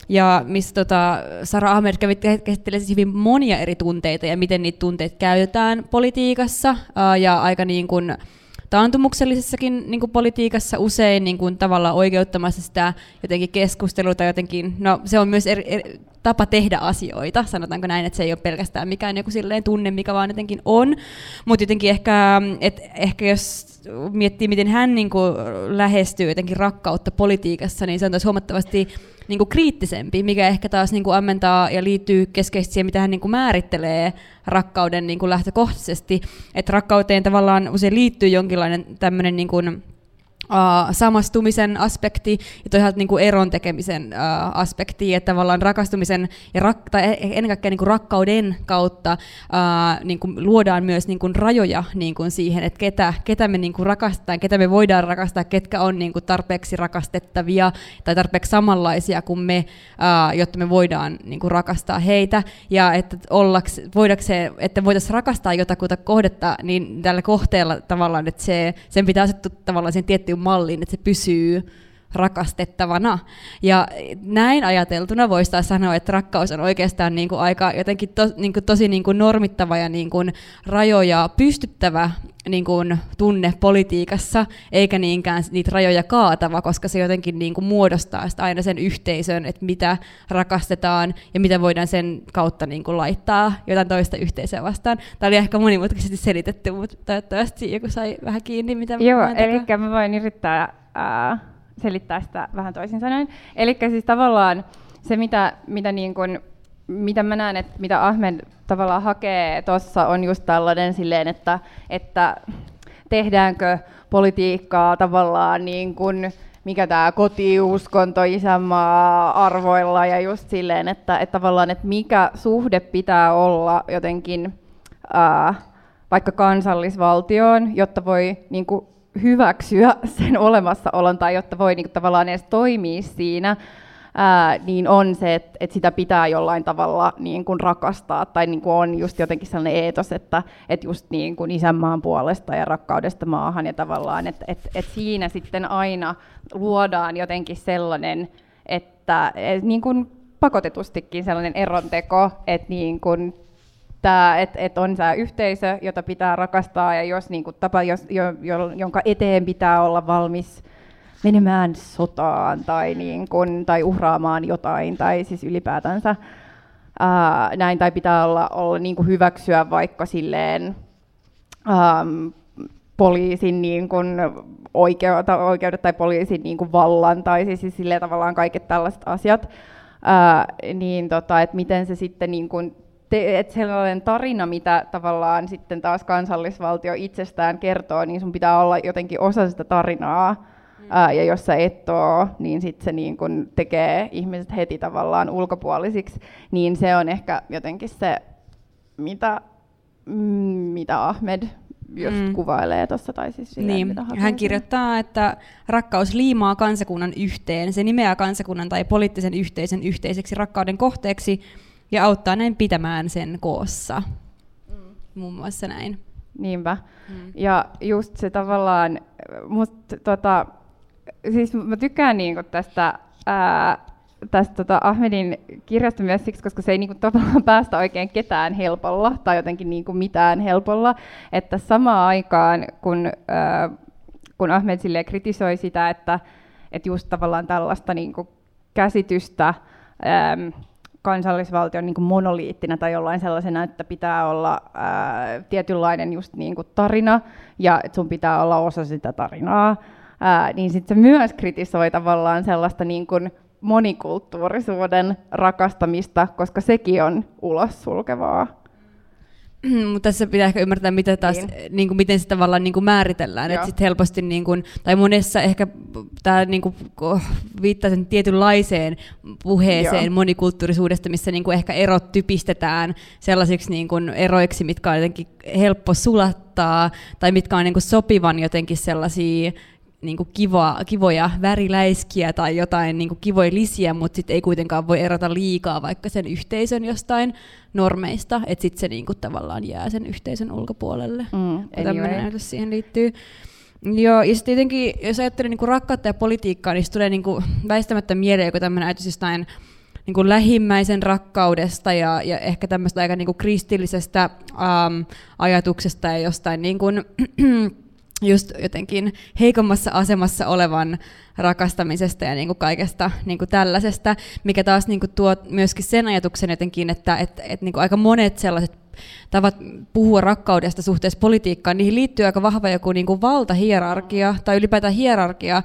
ja missä tota, Sara Ahmed kävi käsittelee siis hyvin monia eri tunteita ja miten niitä tunteita käytetään politiikassa uh, ja aika niin kuin, taantumuksellisessakin niin kuin politiikassa usein niin kuin tavallaan oikeuttamassa sitä jotenkin keskustelua tai jotenkin, no se on myös eri, eri, tapa tehdä asioita, sanotaanko näin, että se ei ole pelkästään mikään joku silleen tunne, mikä vaan jotenkin on, mutta jotenkin ehkä, et, ehkä jos miettii, miten hän niin kuin lähestyy jotenkin rakkautta politiikassa, niin se on taas huomattavasti niin kuin kriittisempi, mikä ehkä taas niin kuin ammentaa ja liittyy keskeisesti siihen, mitä hän niin kuin määrittelee rakkauden niin kuin lähtökohtaisesti. Että rakkauteen tavallaan usein liittyy jonkinlainen tämmöinen niin kuin uh, samastumisen aspekti ja toisaalta niin kuin eron tekemisen uh, aspekti, että tavallaan rakastumisen ja rak- tai e-, ennen kaikkea niin kuin rakkauden kautta uh, niin kuin luodaan myös niin kuin rajoja niin kuin siihen, että ketä, ketä me niin kuin rakastetaan, ketä me voidaan rakastaa, ketkä on niin kuin tarpeeksi rakastettavia tai tarpeeksi samanlaisia kuin me, uh, jotta me voidaan niin kuin rakastaa heitä. Ja että ollaks, voidakseen, että voitaisiin rakastaa jotakuta kohdetta, niin tällä kohteella tavallaan, että se, sen pitää asettua tavallaan sen tiettyyn malliin, että se pysyy rakastettavana. Ja näin ajateltuna voisi taas sanoa, että rakkaus on oikeastaan niin kuin aika jotenkin to, niin kuin tosi niin kuin normittava ja niin kuin rajoja pystyttävä niin kuin tunne politiikassa, eikä niinkään niitä rajoja kaatava, koska se jotenkin niin kuin muodostaa sitä aina sen yhteisön, että mitä rakastetaan ja mitä voidaan sen kautta niin kuin laittaa jotain toista yhteisöä vastaan. Tämä oli ehkä monimutkaisesti selitetty, mutta toivottavasti joku sai vähän kiinni, mitä Joo, eli mä voin yrittää ää, selittää sitä vähän toisin sanoen. Eli siis tavallaan se, mitä, mitä, niin kuin, mitä mä näen, että mitä Ahmed tavallaan hakee tuossa, on just tällainen silleen, että, että tehdäänkö politiikkaa tavallaan niin kuin, mikä tämä kotiuskonto, isänmaa arvoilla ja just silleen, että, että tavallaan, että mikä suhde pitää olla jotenkin ää, vaikka kansallisvaltioon, jotta voi niin kuin, hyväksyä sen olemassaolon tai jotta voi niin kuin, tavallaan edes toimia siinä, ää, niin on se, että, että sitä pitää jollain tavalla niin kuin rakastaa, tai niin kuin on just jotenkin sellainen eetos, että, että just niin kuin isänmaan puolesta ja rakkaudesta maahan, ja tavallaan, että, että, että siinä sitten aina luodaan jotenkin sellainen, että niin kuin pakotetustikin sellainen eronteko, että niin kuin että et, on tämä yhteisö, jota pitää rakastaa ja jos, niin kuin, tapa, jos, jo, jo, jonka eteen pitää olla valmis menemään sotaan tai, niin kuin, tai uhraamaan jotain tai siis ylipäätänsä ää, näin, tai pitää olla, olla niin kuin hyväksyä vaikka silleen äm, poliisin niin kuin oikeudet, oikeudet tai poliisin niin kuin vallan tai siis, siis tavallaan kaiket tällaiset asiat, ää, niin tota, että miten se sitten niin kuin te, että sellainen tarina, mitä tavallaan sitten taas kansallisvaltio itsestään kertoo, niin sun pitää olla jotenkin osa sitä tarinaa, mm. ää, ja jos sä et oo, niin sitten se niin kun tekee ihmiset heti tavallaan ulkopuolisiksi, niin se on ehkä jotenkin se, mitä, mm, mitä Ahmed just mm. kuvailee tuossa. Tai siis silleen, niin. Hän kirjoittaa, että rakkaus liimaa kansakunnan yhteen. Se nimeää kansakunnan tai poliittisen yhteisön yhteiseksi rakkauden kohteeksi, ja auttaa näin pitämään sen koossa. Mm. Muun muassa näin. Niinpä. Mm. Ja just se tavallaan, musta, tota, siis mä tykkään niinku tästä, ää, tästä tota Ahmedin kirjasta myös siksi, koska se ei niinku tavallaan päästä oikein ketään helpolla tai jotenkin niinku mitään helpolla. Että samaan aikaan, kun, ää, kun Ahmed kritisoi sitä, että, että just tavallaan tällaista niinku käsitystä, kansallisvaltion niin monoliittina tai jollain sellaisena, että pitää olla ää, tietynlainen just niin kuin tarina ja että sun pitää olla osa sitä tarinaa, ää, niin sitten se myös kritisoi tavallaan sellaista niin kuin monikulttuurisuuden rakastamista, koska sekin on ulos sulkevaa. Mutta tässä pitää ehkä ymmärtää, mitä taas, niin. Niin kuin, miten se tavallaan niin kuin määritellään. Että sit helposti, niin kuin, tai monessa ehkä tämä niin kuin, viittaa sen tietynlaiseen puheeseen Joo. monikulttuurisuudesta, missä niin kuin ehkä erot typistetään sellaisiksi niin kuin eroiksi, mitkä on jotenkin helppo sulattaa, tai mitkä on niin kuin sopivan jotenkin sellaisia niin kuin kiva, kivoja väriläiskiä tai jotain niin kuin kivoja lisiä, mutta sitten ei kuitenkaan voi erota liikaa vaikka sen yhteisön jostain normeista, että sitten se niin kuin tavallaan jää sen yhteisön ulkopuolelle. Mm, Tällainen näytös siihen liittyy. Joo, ja sitten tietenkin, jos ajattelee niin kuin rakkautta ja politiikkaa, niin tulee niin kuin väistämättä mieleen joku tämmöinen ajatus jostain niin kuin lähimmäisen rakkaudesta ja, ja ehkä tämmöistä aika niin kuin kristillisestä ähm, ajatuksesta ja jostain niin kuin, just jotenkin heikommassa asemassa olevan rakastamisesta ja niin kuin kaikesta niin kuin tällaisesta, mikä taas niin kuin tuo myöskin sen ajatuksen jotenkin, että että että niin kuin aika monet sellaiset tavat puhua rakkaudesta suhteessa politiikkaan, niihin liittyy aika vahva joku niin kuin valtahierarkia tai ylipäätään hierarkia,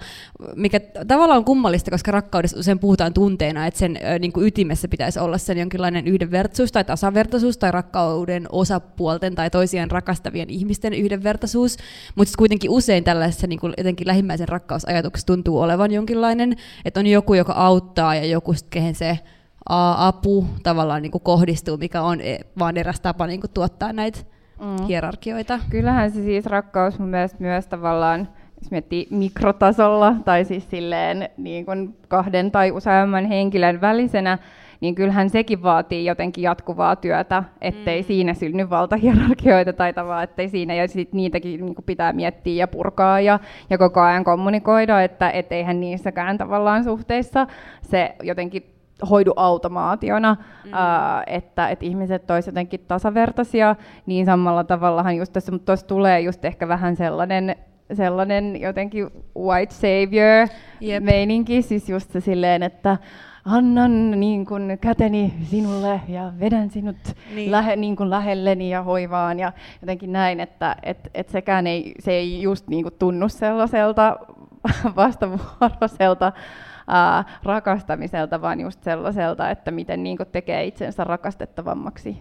mikä tavallaan on kummallista, koska rakkaudesta usein puhutaan tunteena, että sen niin kuin ytimessä pitäisi olla sen jonkinlainen yhdenvertaisuus tai tasavertaisuus tai rakkauden osapuolten tai toisiaan rakastavien ihmisten yhdenvertaisuus, mutta kuitenkin usein tällaisessa niin kuin jotenkin lähimmäisen rakkausajatuksessa tuntuu olevan jonkinlainen, että on joku, joka auttaa ja joku, kehen se apu tavallaan niin kuin kohdistuu, mikä on e, vaan eräs tapa niin kuin tuottaa näitä mm. hierarkioita. Kyllähän se siis rakkaus mun mielestä myös tavallaan, jos miettii mikrotasolla tai siis silleen niin kuin kahden tai useamman henkilön välisenä, niin kyllähän sekin vaatii jotenkin jatkuvaa työtä, ettei mm. siinä synny valtahierarkioita tai tavallaan, ettei siinä, ja sit niitäkin niin pitää miettiä ja purkaa ja, ja koko ajan kommunikoida, että etteihän niissäkään tavallaan suhteissa se jotenkin hoidu automaationa, mm. ää, että, että ihmiset olisivat jotenkin tasavertaisia, niin samalla tavallahan just tässä, mutta tuossa tulee just ehkä vähän sellainen, sellainen jotenkin white savior yep. meininki, siis just se silleen, että annan niin kuin käteni sinulle ja vedän sinut niin. Lähe, niin kuin lähelleni ja hoivaan ja jotenkin näin, että et, et sekään ei, se ei just niin kuin tunnu sellaiselta vastavuoroiselta ää, rakastamiselta, vaan just sellaiselta, että miten niin kuin tekee itsensä rakastettavammaksi.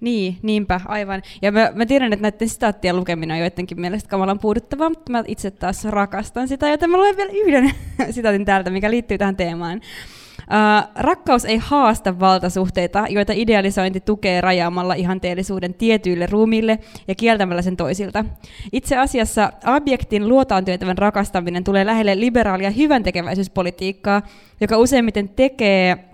Niin, niinpä, aivan. Ja mä, mä tiedän, että näiden sitaattien lukeminen on joidenkin mielestä kamalan puuduttavaa, mutta mä itse taas rakastan sitä, joten mä luen vielä yhden sitaatin täältä, mikä liittyy tähän teemaan. Rakkaus ei haasta valtasuhteita, joita idealisointi tukee rajaamalla ihanteellisuuden tietyille ruumiille ja kieltämällä sen toisilta. Itse asiassa objektin luotaan työtävän rakastaminen tulee lähelle liberaalia hyväntekeväisyyspolitiikkaa, joka useimmiten tekee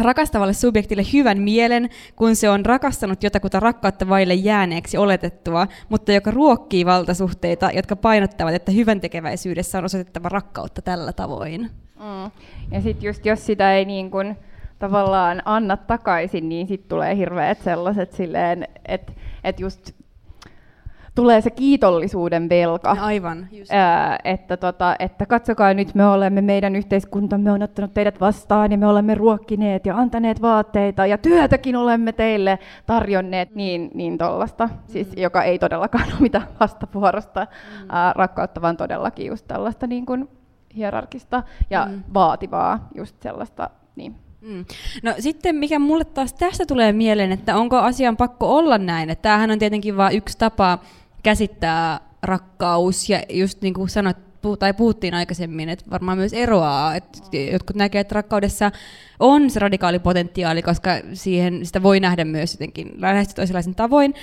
rakastavalle subjektille hyvän mielen, kun se on rakastanut jotakuta rakkautta vaille jääneeksi oletettua, mutta joka ruokkii valtasuhteita, jotka painottavat, että hyvän tekeväisyydessä on osoitettava rakkautta tällä tavoin. Mm. Ja sitten just jos sitä ei niin kun, tavallaan anna takaisin, niin sitten tulee hirveät sellaiset silleen, että et just tulee se kiitollisuuden velka. Aivan. Ää, että, tota, että katsokaa nyt, me olemme, meidän yhteiskuntamme on ottanut teidät vastaan ja me olemme ruokkineet ja antaneet vaatteita ja työtäkin olemme teille tarjonneet, niin, niin tollasta, siis, mm. joka ei todellakaan ole mitään vastavuorosta mm. ää, rakkautta, vaan todellakin just tällaista niin kuin hierarkista ja mm. vaativaa, just sellaista. Niin. Mm. No sitten mikä mulle taas tästä tulee mieleen, että onko asian pakko olla näin, että tämähän on tietenkin vain yksi tapa käsittää rakkaus ja just niin kuin sanoit, tai puhuttiin aikaisemmin, että varmaan myös eroaa, että jotkut näkee, että rakkaudessa on se radikaali potentiaali, koska siihen, sitä voi nähdä myös jotenkin lähestyä toisenlaisen tavoin,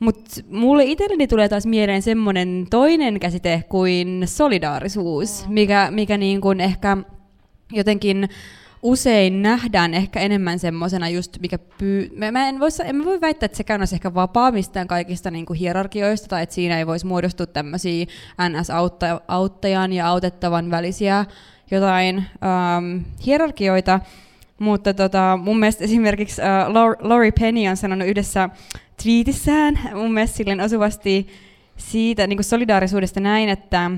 mutta mulle itselleni tulee taas mieleen semmoinen toinen käsite kuin solidaarisuus, mikä, mikä niin kuin ehkä jotenkin usein nähdään ehkä enemmän semmoisena just, mikä pyy... Mä, en, voi, en mä voi väittää, että sekään olisi ehkä vapaa mistään kaikista niin kuin hierarkioista, tai että siinä ei voisi muodostua tämmöisiä NS-auttajan ja autettavan välisiä jotain ähm, hierarkioita, mutta tota, mun mielestä esimerkiksi äh, Laurie Penny on sanonut yhdessä twiitissään mun mielestä silleen osuvasti siitä niin kuin solidaarisuudesta näin, että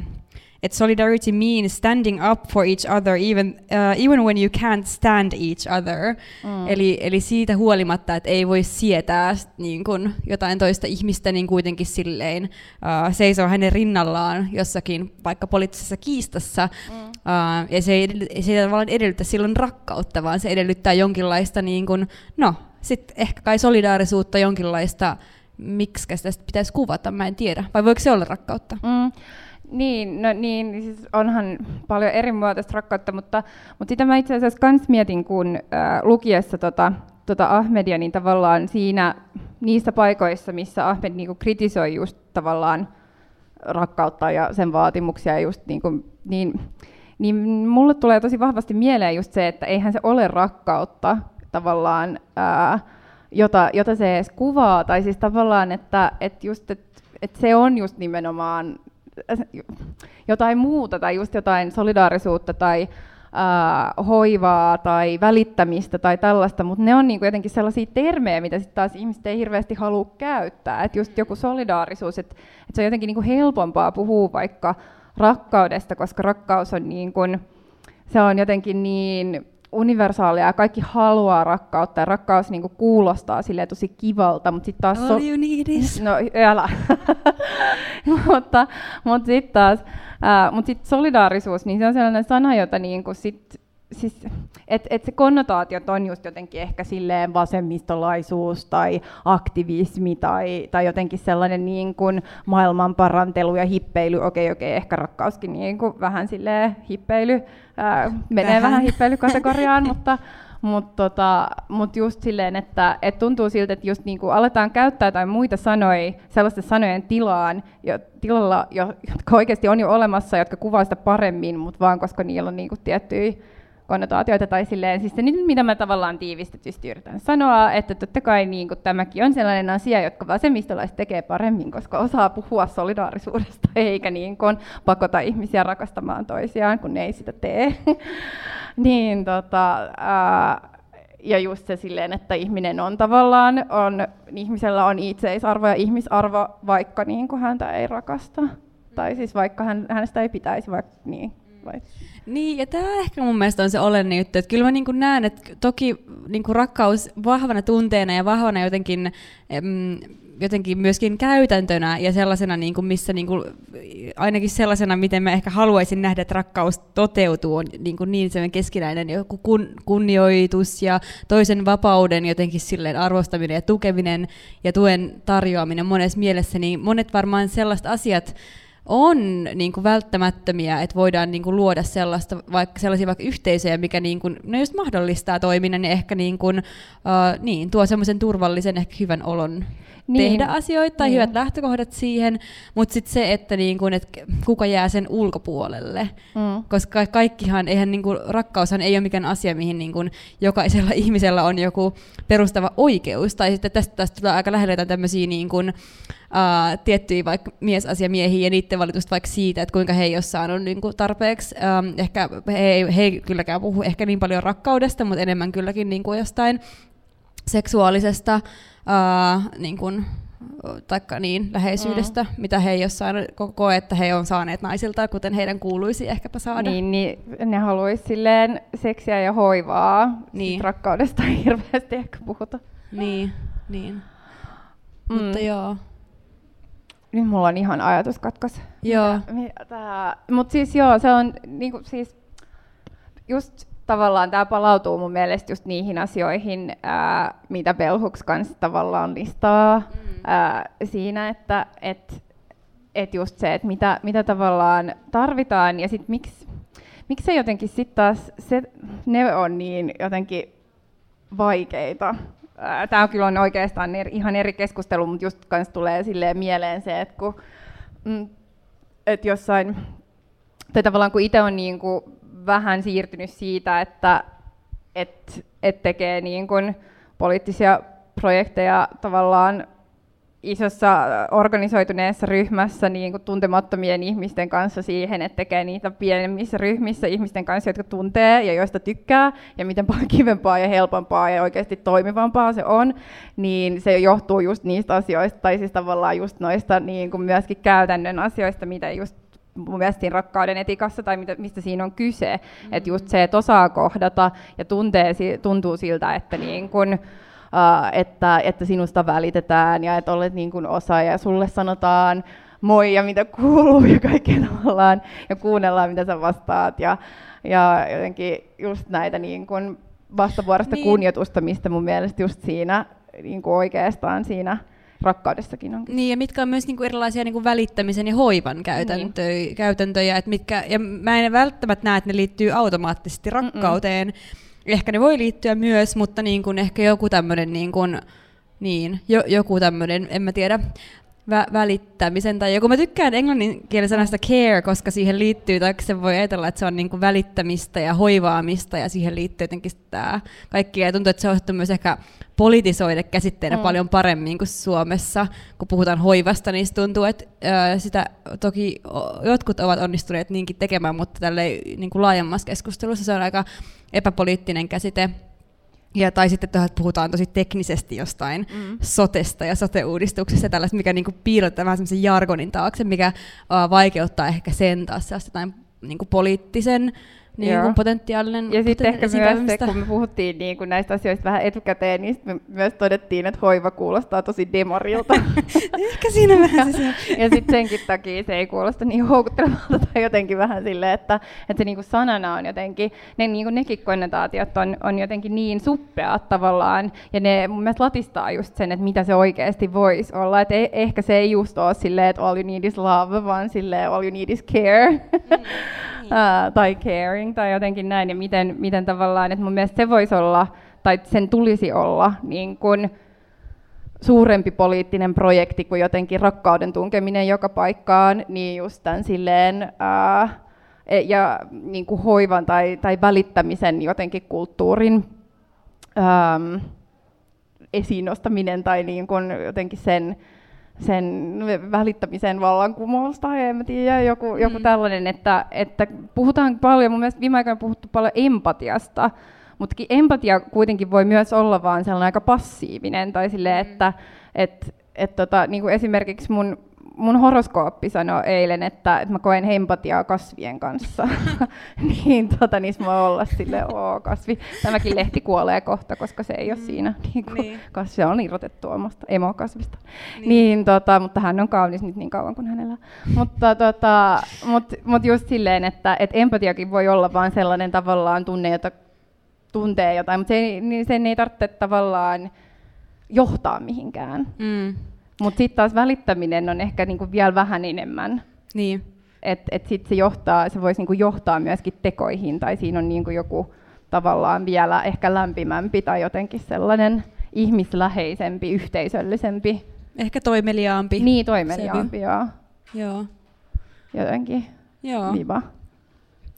että solidarity means standing up for each other even, uh, even when you can't stand each other. Mm. Eli, eli siitä huolimatta, että ei voi sietää niin kun, jotain toista ihmistä, niin kuitenkin silleen uh, seisoo hänen rinnallaan jossakin vaikka poliittisessa kiistassa. Mm. Uh, ja se ei, se ei tavallaan edellytä silloin rakkautta, vaan se edellyttää jonkinlaista, niin kun, no, sitten ehkä kai solidaarisuutta, jonkinlaista, miksi sitä pitäisi kuvata, mä en tiedä. Vai voiko se olla rakkautta? Mm. Niin, no niin, siis onhan paljon eri muotoista rakkautta, mutta, mutta sitä mä itse asiassa kans mietin, kun äh, lukiessa tota, tota Ahmedia, niin tavallaan siinä niissä paikoissa, missä Ahmed niinku kritisoi just tavallaan rakkautta ja sen vaatimuksia, just niinku, niin, niin mulle tulee tosi vahvasti mieleen just se, että eihän se ole rakkautta tavallaan, ää, jota, jota se edes kuvaa, tai siis tavallaan, että, että just, että, että se on just nimenomaan jotain muuta tai just jotain solidaarisuutta tai äh, hoivaa tai välittämistä tai tällaista, mutta ne on niinku jotenkin sellaisia termejä, mitä sitten taas ihmiset ei hirveästi halua käyttää. Että just joku solidaarisuus, että et se on jotenkin niinku helpompaa puhua vaikka rakkaudesta, koska rakkaus on niin kuin, se on jotenkin niin universaalia ja kaikki haluaa rakkautta ja rakkaus niinku kuulostaa sille tosi kivalta, mutta sitten taas... All so- you need is... No, älä. mutta mutta sitten taas, äh, mut sit solidaarisuus, niin se on sellainen sana, jota niinku sit siis, et, et se konnotaatiot on just jotenkin ehkä silleen vasemmistolaisuus tai aktivismi tai, tai jotenkin sellainen niin kuin maailmanparantelu ja hippeily, okei okei, ehkä rakkauskin niin kuin vähän silleen hippeily, ää, menee vähän, vähän hippeilykategoriaan, mutta, mutta tota, mut just silleen, että et tuntuu siltä, että just niinku aletaan käyttää jotain muita sanoja sellaisten sanojen tilaan, jo, tilalla, jo, jotka oikeasti on jo olemassa, jotka kuvaa sitä paremmin, mutta vaan koska niillä on niinku tiettyjä konnotaatioita tai silleen, siis se nyt mitä mä tavallaan tiivistetysti yritän sanoa, että totta kai niin kuin tämäkin on sellainen asia, jotka vasemmistolaiset tekee paremmin, koska osaa puhua solidaarisuudesta eikä niin kuin pakota ihmisiä rakastamaan toisiaan, kun ne ei sitä tee. niin, tota, ää, ja just se silleen, että ihminen on tavallaan, on, ihmisellä on itseisarvo ja ihmisarvo, vaikka niin kuin häntä ei rakasta. Tai siis vaikka hän, hänestä ei pitäisi, vaikka niin. Vai? Niin, ja tämä ehkä mun mielestä on se olennainen juttu, että kyllä mä niin näen, että toki niin rakkaus vahvana tunteena ja vahvana jotenkin, jotenkin myöskin käytäntönä ja sellaisena, kuin missä niin kuin, ainakin sellaisena, miten mä ehkä haluaisin nähdä, että rakkaus toteutuu, on niin, kuin niin se keskinäinen joku kun, kunnioitus ja toisen vapauden jotenkin silleen arvostaminen ja tukeminen ja tuen tarjoaminen monessa mielessä, niin monet varmaan sellaiset asiat, on niin kuin välttämättömiä, että voidaan niin kuin luoda sellaista, vaikka sellaisia vaikka yhteisöjä, mikä niin kuin, ne just mahdollistaa toiminnan ja ehkä niin kuin, uh, niin, tuo semmoisen turvallisen, ehkä hyvän olon niin. tehdä asioita tai niin. hyvät lähtökohdat siihen, mutta sitten se, että niin kun, et kuka jää sen ulkopuolelle. Mm. Koska kaikkihan, eihän niin kun, rakkaushan ei ole mikään asia, mihin niin kun, jokaisella ihmisellä on joku perustava oikeus. Tai sitten tästä, tästä tulee aika lähellä tämmöisiä niin kun, uh, tiettyjä vaikka miesasiamiehiä ja niiden valitusta vaikka siitä, että kuinka he ei ole saanut niin kuin tarpeeksi. Um, ehkä he ei, he ei kylläkään puhu ehkä niin paljon rakkaudesta, mutta enemmän kylläkin niin kuin jostain seksuaalisesta uh, niin kuin, taikka niin, läheisyydestä, mm. mitä he ei ole saanut koko että he on saaneet naisilta, kuten heidän kuuluisi ehkäpä saada. Niin, niin ne haluaisi silleen seksiä ja hoivaa. Niin. rakkaudesta ei hirveästi ehkä puhuta. Niin, niin. Mm. Mutta joo. Nyt mulla on ihan ajatus katkas. Joo. Mutta siis joo, se on niinku, siis just tavallaan tämä palautuu mun mielestä just niihin asioihin, ää, mitä Belhuks kanssa tavallaan listaa mm. ää, siinä, että et, et just se, että mitä, mitä tavallaan tarvitaan ja sitten miksi miksi se jotenkin sitten taas, se, ne on niin jotenkin vaikeita. Tämä kyllä on oikeastaan eri, ihan eri keskustelu, mutta just kans tulee silleen mieleen se, että kun, mm, et jossain, tai tavallaan kun itse on niin kuin vähän siirtynyt siitä, että et, et tekee niin kuin poliittisia projekteja tavallaan isossa organisoituneessa ryhmässä niin kuin tuntemattomien ihmisten kanssa siihen, että tekee niitä pienemmissä ryhmissä ihmisten kanssa, jotka tuntee ja joista tykkää, ja miten paljon kivempaa ja helpompaa ja oikeasti toimivampaa se on, niin se johtuu just niistä asioista, tai siis tavallaan just noista niin kuin myöskin käytännön asioista, mitä just mun mielestä siinä rakkauden etikassa tai mistä siinä on kyse. Mm-hmm. Että just se, että osaa kohdata ja tuntee, tuntuu siltä, että, niin uh, että, että sinusta välitetään ja että olet niin kun osa ja sulle sanotaan moi ja mitä kuuluu ja kaikkea tavallaan ja kuunnellaan mitä sä vastaat ja, ja jotenkin just näitä niin kun vastavuorosta niin. kunnioitusta, mistä mun mielestä just siinä niin oikeastaan siinä rakkaudessakin on. Niin, ja mitkä on myös niinku erilaisia niinku välittämisen ja hoivan käytäntöjä, niin. käytäntöjä että mitkä, ja mä en välttämättä näe, että ne liittyy automaattisesti rakkauteen. Mm-mm. Ehkä ne voi liittyä myös, mutta niin kuin ehkä joku tämmöinen, niin kuin, niin, jo, joku tämmöinen, en mä tiedä, vä- välittämisen. Tai joku mä tykkään englannin kielen sanasta care, koska siihen liittyy, tai se voi ajatella, että se on niinku välittämistä ja hoivaamista, ja siihen liittyy jotenkin tämä kaikki. Ja tuntuu, että se on myös ehkä politisoida käsitteenä mm. paljon paremmin kuin Suomessa. Kun puhutaan hoivasta, niin tuntuu, että ö, sitä toki jotkut ovat onnistuneet niinkin tekemään, mutta tälle niin kuin laajemmassa keskustelussa se on aika epäpoliittinen käsite. Ja, tai sitten että puhutaan tosi teknisesti jostain mm. sotesta ja sote-uudistuksesta ja tällaista, mikä niinku piilottaa vähän semmoisen jargonin taakse, mikä uh, vaikeuttaa ehkä sen taas jotain niinku poliittisen niin kuin potentiaalinen Ja sitten ehkä myös se, kun me puhuttiin niin kuin näistä asioista vähän etukäteen, niin me myös todettiin, että hoiva kuulostaa tosi demorilta. ehkä siinä vähän se Ja sitten senkin takia se ei kuulosta niin houkuttelevalta tai jotenkin vähän silleen, että, että se niin kuin sanana on jotenkin, ne, niin kuin nekin konnotaatiot on, on jotenkin niin suppeat tavallaan, ja ne mun mielestä latistaa just sen, että mitä se oikeasti voisi olla. Että eh, ehkä se ei just ole silleen, että all you need is love, vaan silleen all you need is care. Mm uh, tai caring tai jotenkin näin, ja miten, miten tavallaan, että mun mielestä se voisi olla, tai sen tulisi olla niin kuin suurempi poliittinen projekti kuin jotenkin rakkauden tunkeminen joka paikkaan, niin just tämän silleen, uh, e, ja niin kuin hoivan tai, tai välittämisen jotenkin kulttuurin äm, esiin nostaminen tai niin kuin jotenkin sen, sen välittämisen vallankumous tai en tiedä, joku, mm. joku tällainen, että, että puhutaan paljon, mun mielestä viime aikoina puhuttu paljon empatiasta, mutta empatia kuitenkin voi myös olla vaan sellainen aika passiivinen, tai sille, mm. että et, et tota, niin kuin esimerkiksi mun mun horoskooppi sanoi eilen, että, että mä koen empatiaa kasvien kanssa. niin tota, niin mä olla sille oo kasvi. Tämäkin lehti kuolee kohta, koska se ei ole mm. siinä. Niin kuin, niin. Kasvi on irrotettu omasta emokasvista. Niin. niin tota, mutta hän on kaunis nyt niin kauan kuin hänellä. mutta tota, mut, mut just silleen, että et empatiakin voi olla vain sellainen tavallaan tunne, jota tuntee jotain, mutta se ei, niin sen ei tarvitse tavallaan johtaa mihinkään. Mm. Mutta sitten taas välittäminen on ehkä niinku vielä vähän enemmän. Niin. Et, et sit se, johtaa, se voisi niinku johtaa myöskin tekoihin, tai siinä on niinku joku tavallaan vielä ehkä lämpimämpi tai jotenkin sellainen ihmisläheisempi, yhteisöllisempi. Ehkä toimeliaampi. Niin, toimeliaampi, joo. Joo. Jotenkin joo. viva.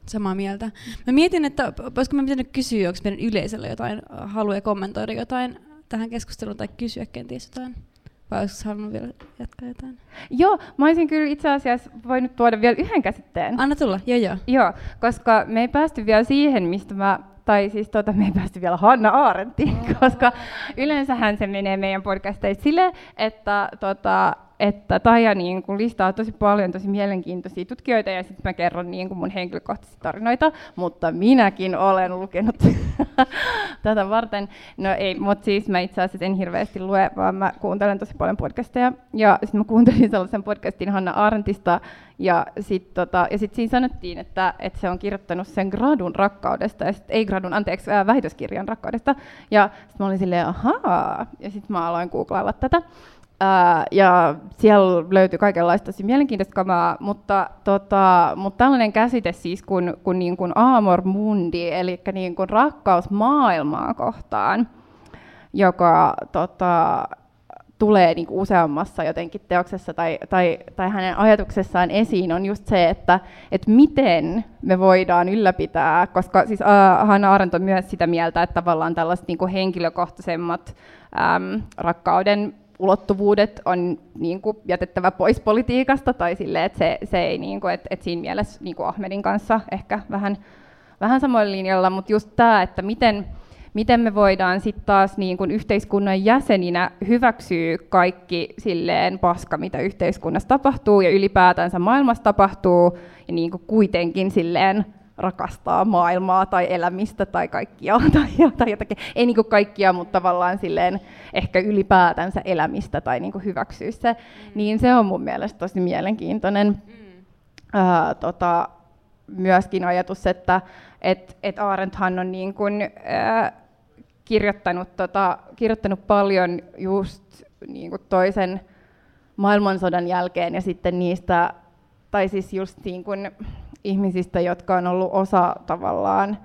Samaa mieltä. Mä mietin, että voisiko mä pitänyt kysyä, onko meidän yleisöllä jotain haluaa kommentoida jotain tähän keskusteluun tai kysyä kenties jotain. Vai olisiko halunnut vielä jatkaa jotain? Joo, mä olisin kyllä itse asiassa voinut tuoda vielä yhden käsitteen. Anna tulla, joo joo. Joo, koska me ei päästy vielä siihen, mistä mä tai siis tota, me ei päästy vielä Hanna Aarenttiin, koska yleensähän se menee meidän podcasteissa sille, että tota, että Taija niin kun listaa tosi paljon tosi mielenkiintoisia tutkijoita ja sitten mä kerron niin kun mun henkilökohtaisia tarinoita, mutta minäkin olen lukenut tätä varten. No ei, mutta siis mä itse asiassa en hirveästi lue, vaan mä kuuntelen tosi paljon podcasteja. Ja sitten mä kuuntelin sellaisen podcastin Hanna Arentista ja sitten tota, sit siinä sanottiin, että, että se on kirjoittanut sen gradun rakkaudesta, ja sit, ei gradun, anteeksi, äh, väitöskirjan rakkaudesta. Ja sitten mä olin silleen, ahaa, ja sitten mä aloin googlailla tätä. Ja siellä löytyy kaikenlaista tosi mielenkiintoista kamaa, mutta, tota, mutta tällainen käsite siis kuin, kuin, niin kuin amor mundi, eli niin kuin rakkaus maailmaa kohtaan, joka tota, tulee niin kuin useammassa jotenkin teoksessa tai, tai, tai hänen ajatuksessaan esiin, on just se, että, että miten me voidaan ylläpitää, koska siis uh, Hanna Arendt on myös sitä mieltä, että tavallaan tällaiset niin kuin henkilökohtaisemmat äm, rakkauden ulottuvuudet on niin kuin, jätettävä pois politiikasta, tai sille, että se, se ei, niin kuin, että, että siinä mielessä niin kuin Ahmedin kanssa ehkä vähän, vähän samoilla linjalla, mutta just tämä, että miten, miten me voidaan sitten taas niin kuin yhteiskunnan jäseninä hyväksyä kaikki silleen paska, mitä yhteiskunnassa tapahtuu ja ylipäätänsä maailmassa tapahtuu, ja niin kuin kuitenkin silleen rakastaa maailmaa tai elämistä tai kaikkia tai, tai jotakin. Ei niin kaikkia, mutta tavallaan silleen ehkä ylipäätänsä elämistä tai niin hyväksyä se. Mm. Niin se on mun mielestä tosi mielenkiintoinen mm. ää, tota, myöskin ajatus, että et, et Arendthan on niin kuin, ää, kirjoittanut, tota, kirjoittanut paljon just niin kuin toisen maailmansodan jälkeen ja sitten niistä, tai siis just niin kuin, ihmisistä, jotka on ollut osa tavallaan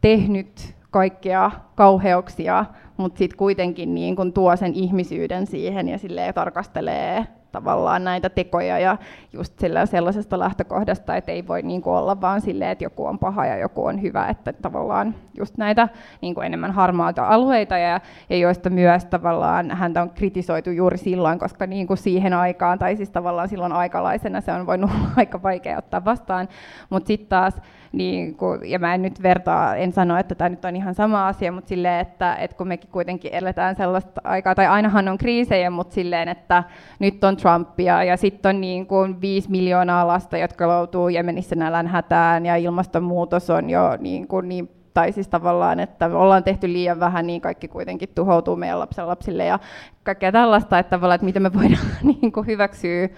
tehnyt kaikkea kauheuksia, mutta sitten kuitenkin niin kun tuo sen ihmisyyden siihen ja tarkastelee tavallaan näitä tekoja ja just sillä sellaisesta lähtökohdasta, että ei voi niin kuin olla vaan silleen, että joku on paha ja joku on hyvä, että tavallaan just näitä niin kuin enemmän harmaata alueita ja, ja joista myös tavallaan häntä on kritisoitu juuri silloin, koska niin kuin siihen aikaan tai siis tavallaan silloin aikalaisena se on voinut olla aika vaikea ottaa vastaan, mutta sitten taas niin kun, ja mä en nyt vertaa, en sano, että tämä nyt on ihan sama asia, mutta silleen, että, että kun mekin kuitenkin eletään sellaista aikaa, tai ainahan on kriisejä, mutta silleen, että nyt on Trumpia ja sitten on niin kuin viisi miljoonaa lasta, jotka joutuu Jemenissä nälän hätään ja ilmastonmuutos on jo niin, kuin niin tai siis tavallaan, että ollaan tehty liian vähän, niin kaikki kuitenkin tuhoutuu meidän lapsille ja kaikkea tällaista, että tavallaan, että miten me voidaan niin kuin hyväksyä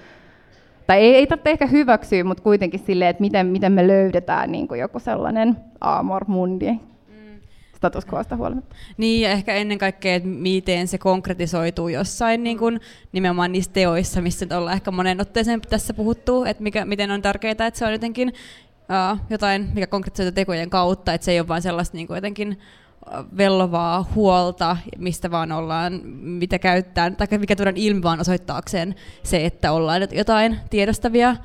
tai ei, ei tarvitse ehkä hyväksyä, mutta kuitenkin silleen, että miten, miten me löydetään niin kuin joku sellainen amor mundi. Status quoista huolimatta. Niin, ja ehkä ennen kaikkea, että miten se konkretisoituu jossain niin kuin, nimenomaan niissä teoissa, missä nyt ollaan ehkä monen otteeseen tässä puhuttu, että mikä, miten on tärkeää, että se on jotenkin uh, jotain, mikä konkretisoituu tekojen kautta, että se ei ole vain sellaista niin jotenkin vellovaa huolta, mistä vaan ollaan, mitä käyttää, tai mikä tuodaan ilmi vaan osoittaakseen se, että ollaan jotain tiedostavia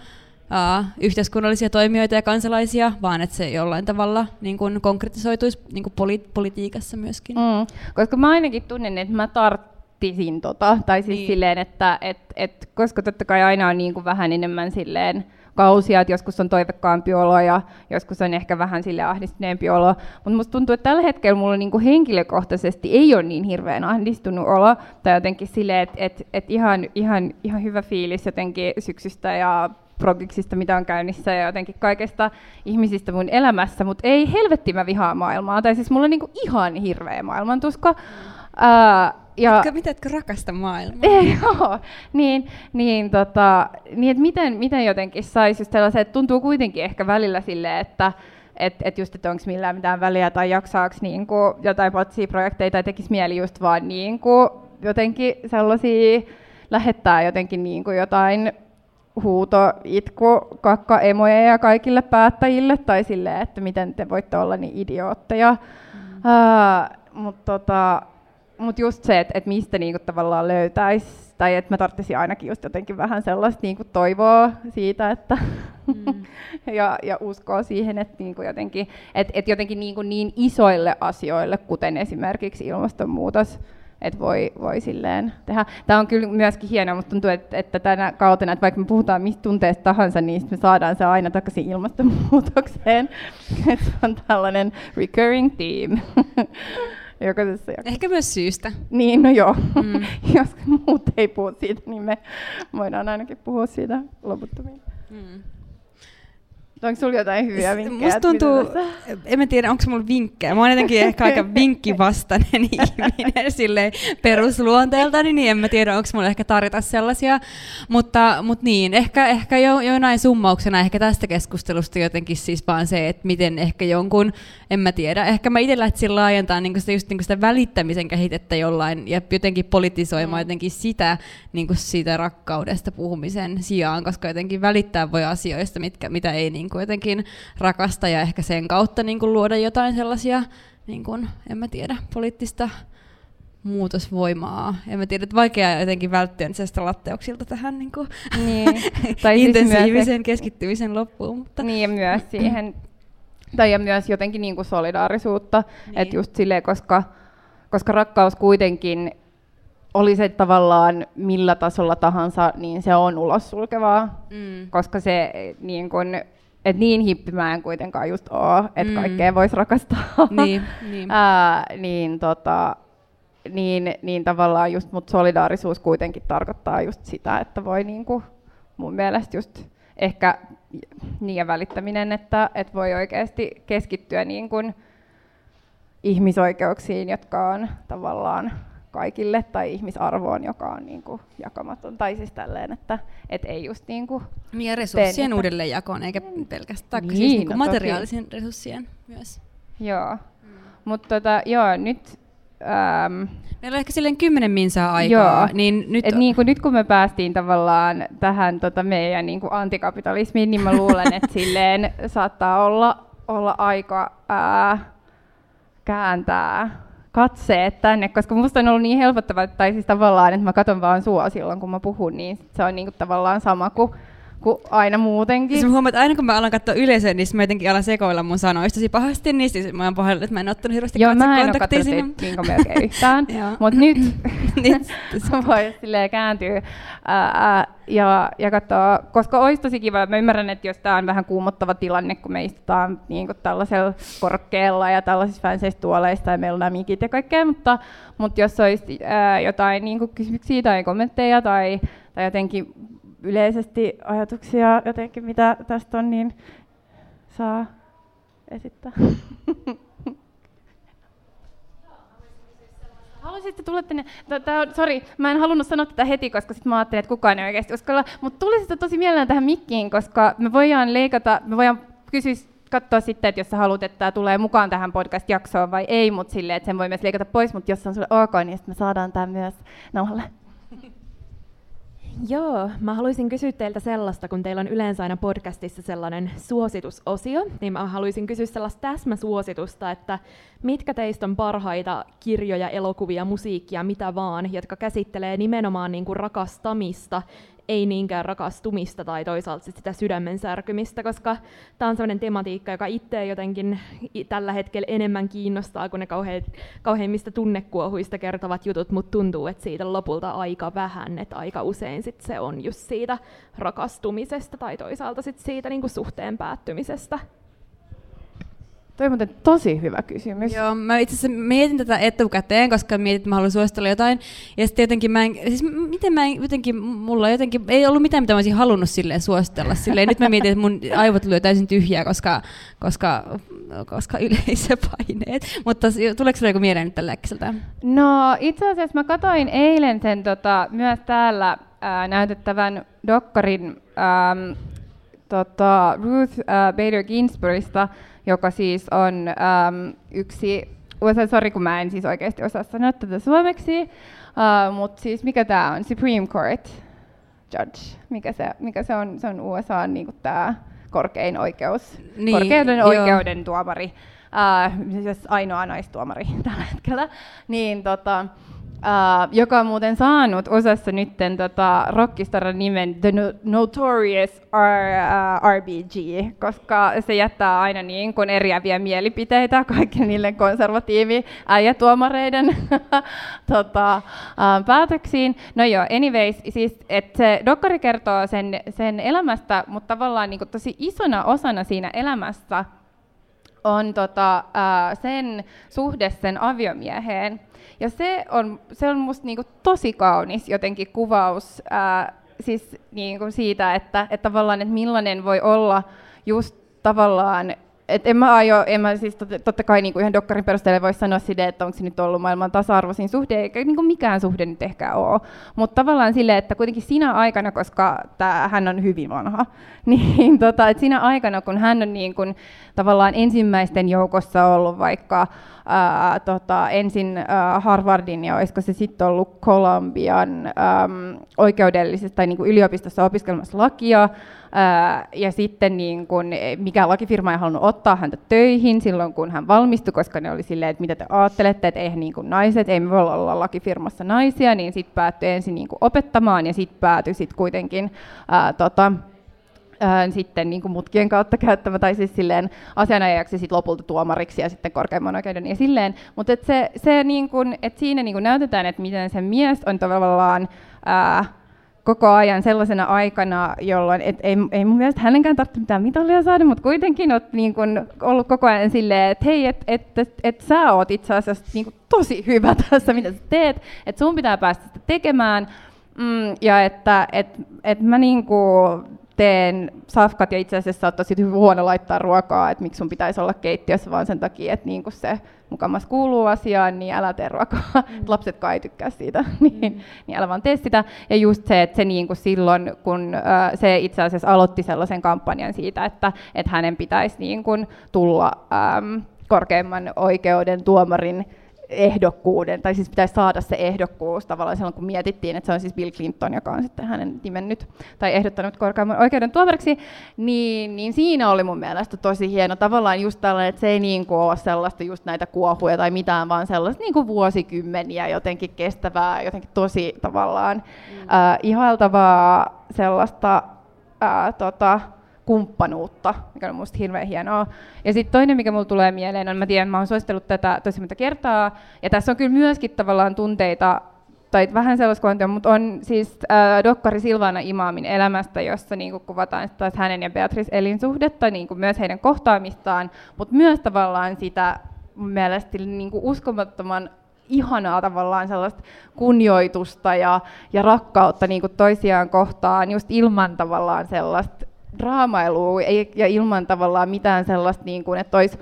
uh, yhteiskunnallisia toimijoita ja kansalaisia, vaan että se jollain tavalla niin kuin konkretisoituisi niin kuin poli- politiikassa myöskin. Mm, koska mä ainakin tunnen, että mä tarttisin tota, tai siis niin. silleen, että et, et, koska totta kai aina on niin kuin vähän enemmän silleen, kausia, että joskus on toivekkaampi olo ja joskus on ehkä vähän sille ahdistuneempi olo. Mutta musta tuntuu, että tällä hetkellä mulla niinku henkilökohtaisesti ei ole niin hirveän ahdistunut olo, tai jotenkin silleen, että et, et ihan, ihan, ihan hyvä fiilis jotenkin syksystä ja progiksista, mitä on käynnissä ja jotenkin kaikesta ihmisistä mun elämässä, mutta ei helvetti mä vihaa maailmaa, tai siis mulla on niinku ihan hirveä maailmantusko. Uh, ja, etkö, mitä etkö rakasta maailmaa? Ei, joo, niin, niin, tota, niin että miten, miten jotenkin saisi just sellaisen, että tuntuu kuitenkin ehkä välillä silleen, että et, et just, että onko millään mitään väliä tai jaksaako niin kuin, jotain projekteja tai tekisi mieli just vaan niin kuin, jotenkin sellaisia, lähettää jotenkin niin kuin jotain huuto, itku, kakka emoja kaikille päättäjille tai silleen, että miten te voitte olla niin idiootteja. Mm. Uh, mutta tota, mutta just se, että et mistä niinku tavallaan löytäisi, tai että mä tarvitsisin ainakin just jotenkin vähän sellaista niinku toivoa siitä, että mm. ja, ja uskoa siihen, että niinku jotenkin, et, et jotenkin niinku niin isoille asioille, kuten esimerkiksi ilmastonmuutos, että voi, voi silleen tehdä. Tämä on kyllä myöskin hienoa, mutta tuntuu, että, että tänä kautena, että vaikka me puhutaan mistä tunteesta tahansa, niin me saadaan se aina takaisin ilmastonmuutokseen. se on tällainen recurring theme. jokaisessa jaksossa. Ehkä myös syystä. Niin, no joo. Mm. Jos muut ei puhu siitä, niin me voidaan ainakin puhua siitä loputtomiin. Mm. Onko sinulla jotain hyviä vinkkejä? Musta tuntuu, en mä tiedä, onko mulla vinkkejä. Mä oon jotenkin ehkä aika vinkkivastainen ihminen sille perusluonteeltani, niin en mä tiedä, onko mulla ehkä tarjota sellaisia. Mutta, mutta niin, ehkä, ehkä jo, jonain summauksena ehkä tästä keskustelusta jotenkin siis vaan se, että miten ehkä jonkun, en mä tiedä, ehkä mä itse lähtisin laajentaa niin sitä, just niin sitä välittämisen kehitettä jollain ja jotenkin politisoimaan mm. jotenkin sitä niin siitä rakkaudesta puhumisen sijaan, koska jotenkin välittää voi asioista, mitkä, mitä ei niin kuin jotenkin rakasta ja ehkä sen kautta niin kuin luoda jotain sellaisia, niin kuin, en mä tiedä, poliittista muutosvoimaa. En mä tiedä, että vaikea jotenkin välttyä latteuksilta tähän niin kuin niin. tai intensiivisen siis keskittymisen loppuun. Mutta. Niin ja myös siihen, tai ja myös jotenkin niin kuin solidaarisuutta, niin. että just silleen, koska, koska rakkaus kuitenkin oli se tavallaan millä tasolla tahansa, niin se on ulos sulkevaa, mm. koska se niin kun, et niin hippi mä en kuitenkaan just oo, että mm. kaikkea voisi rakastaa. Niin, niin. Ää, niin, tota, niin, niin tavallaan just mut solidaarisuus kuitenkin tarkoittaa just sitä, että voi niinku, mun mielestä just ehkä niin välittäminen, että, että voi oikeasti keskittyä niin kuin ihmisoikeuksiin, jotka on tavallaan kaikille, tai ihmisarvoon, joka on niin kuin jakamaton. Tai siis tälleen, että et ei just niin kuin niin ja resurssien teen, uudelleenjakoon, eikä pelkästään niin, siis niin kuin no materiaalisen toki. resurssien myös. Joo, mm. mutta tota, joo, nyt Ähm, Meillä on ehkä silleen kymmenen minsaa aikaa. Joo. Niin nyt... Et niin kuin nyt kun me päästiin tavallaan tähän tota meidän niin kuin antikapitalismiin, niin mä luulen, että silleen saattaa olla, olla aika ää, kääntää katseet tänne, koska musta on ollut niin helpottavaa, tai siis tavallaan, että mä katson vaan sua silloin, kun mä puhun, niin se on niin kuin tavallaan sama kuin kuin aina muutenkin. Siis mä huomaan, että aina kun mä alan katsoa yleisöä, niin mä jotenkin alan sekoilla mun sanoista tosi pahasti, niin siis mä oon pahoillani, että mä en ottanut hirveästi Joo, mä en ole melkein yhtään, mutta nyt, nyt sä voi silleen kääntyä. Ää, ja, ja katsoa, koska olisi tosi kiva, mä ymmärrän, että jos tämä on vähän kuumottava tilanne, kun me istutaan niin kuin tällaisella korkealla ja tällaisissa fänseissä tuoleissa ja meillä on nämä mikit ja kaikkea, mutta, mutta jos olisi ää, jotain niin kuin kysymyksiä tai kommentteja tai, tai jotenkin yleisesti ajatuksia jotenkin, mitä tästä on, niin saa esittää. Haluaisitte tulla tänne, sori, mä en halunnut sanoa tätä heti, koska sitten mä ajattelin, että kukaan ei oikeasti uskalla, mutta tulisitte tosi mielellään tähän mikkiin, koska me voidaan leikata, me voidaan kysyä katsoa sitten, että jos sä haluat, että tämä tulee mukaan tähän podcast-jaksoon vai ei, mutta silleen, että sen voi myös leikata pois, mutta jos on sulle ok, niin sitten me saadaan tämä myös nauhalle. Joo, mä haluaisin kysyä teiltä sellaista, kun teillä on yleensä aina podcastissa sellainen suositusosio, niin mä haluaisin kysyä sellaista täsmäsuositusta, että mitkä teistä on parhaita kirjoja, elokuvia, musiikkia, mitä vaan, jotka käsittelee nimenomaan niin kuin rakastamista, ei niinkään rakastumista tai toisaalta sit sitä sydämen särkymistä, koska tämä on sellainen tematiikka, joka itse jotenkin tällä hetkellä enemmän kiinnostaa kuin ne kauhean, kauheimmista tunnekuohuista kertovat jutut, mutta tuntuu, että siitä lopulta aika vähän, että aika usein sit se on just siitä rakastumisesta tai toisaalta sit siitä niinku suhteen päättymisestä. Toi on muuten tosi hyvä kysymys. Joo, mä itse asiassa mietin tätä etukäteen, koska mietin, että mä haluan suositella jotain. Ja sitten jotenkin mä en, siis miten mä en, jotenkin, mulla jotenkin, ei ollut mitään, mitä mä olisin halunnut silleen suositella. Silleen, nyt mä mietin, että mun aivot lyö täysin tyhjää, koska, koska, koska yleisöpaineet. Mutta tuleeko sinulle joku mieleen nyt tällä äkkiseltä? No itse asiassa mä katsoin eilen sen tota, myös täällä ää, näytettävän dokkarin ää, tota, Ruth ää, Bader Ginsburgista, joka siis on äm, yksi, sori kun mä en siis oikeasti osaa sanoa tätä suomeksi, uh, mutta siis mikä tämä on, Supreme Court Judge, mikä se, mikä se on, se on USA niin tämä korkein oikeus, niin, korkeuden joo. oikeuden tuomari, uh, siis ainoa naistuomari tällä hetkellä, niin tota, Uh, joka on muuten saanut osassa nytten tota, rockistaran nimen The Notorious R, uh, RBG, koska se jättää aina niin kuin eriäviä mielipiteitä kaikille niille konservatiivi tuomareiden tota, uh, päätöksiin. No joo, anyways, siis että se dokkari kertoo sen, sen elämästä, mutta tavallaan niin kuin tosi isona osana siinä elämässä on tota, uh, sen suhde sen aviomieheen. Ja se on, se on musta niinku tosi kaunis jotenkin kuvaus ää, siis niinku siitä, että, että tavallaan, että millainen voi olla just tavallaan et en mä aio, en mä siis totta, totta kai niin kuin ihan dokkarin perusteella voi sanoa sitä, että onko se nyt ollut maailman tasa-arvoisin suhde, eikä niin kuin mikään suhde nyt ehkä ole. Mutta tavallaan silleen, että kuitenkin siinä aikana, koska tää, hän on hyvin vanha, niin tota, että siinä aikana, kun hän on niin kuin, tavallaan ensimmäisten joukossa ollut vaikka ää, tota, ensin ää, Harvardin ja olisiko se sitten ollut Columbian äm, oikeudellisesta tai niin kuin yliopistossa opiskelemassa lakia, ja sitten niin kun, mikä lakifirma ei halunnut ottaa häntä töihin silloin, kun hän valmistui, koska ne oli silleen, että mitä te ajattelette, että eihän niin naiset, ei me voi olla lakifirmassa naisia, niin sitten päättyi ensin niin opettamaan ja sitten päätyi sitten kuitenkin ää, tota, ää, sitten niin kuin mutkien kautta käyttämä, tai siis silleen asianajajaksi sit lopulta tuomariksi ja sitten korkeimman oikeuden ja silleen. Mutta et se, se niin kuin, et siinä niin kuin näytetään, että miten se mies on tavallaan ää, koko ajan sellaisena aikana, jolloin et ei, ei mun mielestä hänenkään tarvitse mitään mitalia saada, mutta kuitenkin olet niin kun ollut koko ajan silleen, että hei, että et, et, et sä oot itse asiassa niin kun tosi hyvä tässä, mitä sä teet, että sun pitää päästä sitä tekemään, mm, ja että et, et mä niin teen safkat ja itse asiassa oot tosi huono laittaa ruokaa, että miksi sun pitäisi olla keittiössä vaan sen takia, että niin se mukamas kuuluu asiaan, niin älä tee ruokaa. Mm. Lapset kai tykkää siitä, niin, mm. niin älä vaan tee sitä. Ja just se, että se niin kuin silloin, kun äh, se itse asiassa aloitti sellaisen kampanjan siitä, että, että hänen pitäisi niin kuin tulla ähm, korkeimman oikeuden tuomarin ehdokkuuden, tai siis pitäisi saada se ehdokkuus tavallaan silloin, kun mietittiin, että se on siis Bill Clinton, joka on sitten hänen nimennyt tai ehdottanut korkeamman oikeuden tuomariksi, niin, niin siinä oli mun mielestä tosi hieno tavallaan just tällainen, että se ei niin kuin ole sellaista just näitä kuohuja tai mitään, vaan sellaista niin kuin vuosikymmeniä jotenkin kestävää, jotenkin tosi tavallaan mm. äh, ihailtavaa sellaista äh, tota, kumppanuutta, mikä on minusta hirveän hienoa. Ja sitten toinen, mikä mulle tulee mieleen, on, mä tiedän, mä oon suositellut tätä tosi monta kertaa, ja tässä on kyllä myöskin tavallaan tunteita, tai vähän sellaista mutta on siis äh, dokkari Silvana Imaamin elämästä, jossa niin kuin kuvataan taas hänen ja Beatrice elinsuhdetta, niin kuin myös heidän kohtaamistaan, mutta myös tavallaan sitä mun mielestä niin uskomattoman ihanaa tavallaan sellaista kunnioitusta ja, ja rakkautta niin kuin toisiaan kohtaan, just ilman tavallaan sellaista draamailua ja ilman tavallaan mitään sellaista, niin kuin, että olisi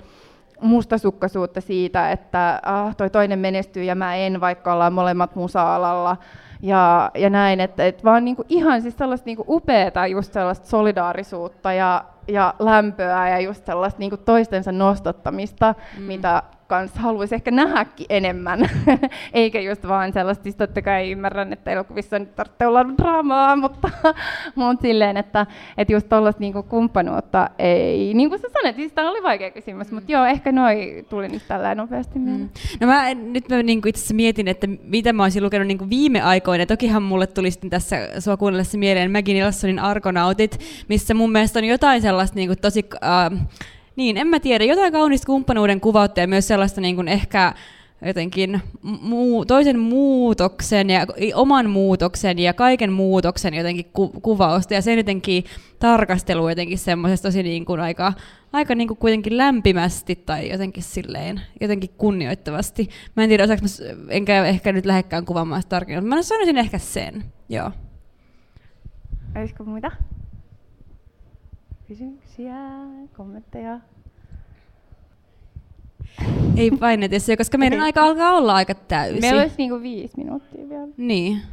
mustasukkaisuutta siitä, että ah, toi toinen menestyy ja mä en, vaikka ollaan molemmat musa-alalla. Ja, ja näin, että, että vaan niin kuin ihan siis sellaista niin kuin upeata just sellaista solidaarisuutta ja, ja lämpöä ja just sellaista niin kuin toistensa nostattamista, mm. mitä kanssa haluaisi ehkä nähdäkin enemmän, eikä just vaan sellaista, siis totta kai ymmärrän, että elokuvissa nyt tarvitsee olla draamaa, mutta, mutta silleen, että, että just tuollaista niinku kumppanuutta ei, niin kuin sä sanoit, siis tämä oli vaikea kysymys, mm. mutta joo, ehkä noi tuli nyt tällä nopeasti mm. mieleen. Mm. No mä nyt mä niinku itse asiassa mietin, että mitä mä olisin lukenut niinku viime aikoina, tokihan mulle tuli sitten tässä sua kuunnellessa mieleen Maggie Nilssonin Argonautit, missä mun mielestä on jotain sellaista niinku tosi... Uh, niin, en mä tiedä, jotain kaunista kumppanuuden kuvautta ja myös sellaista niin kuin ehkä jotenkin muu, toisen muutoksen ja oman muutoksen ja kaiken muutoksen jotenkin ku, kuvausta ja sen jotenkin tarkastelu jotenkin semmoisesta tosi niin kuin aika, aika niin kuin kuitenkin lämpimästi tai jotenkin silleen, jotenkin kunnioittavasti. Mä en tiedä, osaanko enkä ehkä nyt lähekkään kuvaamaan sitä tarkemmin, mutta mä sanoisin ehkä sen, joo. Olisiko muita? Kysymyksiä, kommentteja? Ei painetessa, koska meidän Eli... aika alkaa olla aika täysi. Meillä olisi niinku viisi minuuttia vielä. Niin.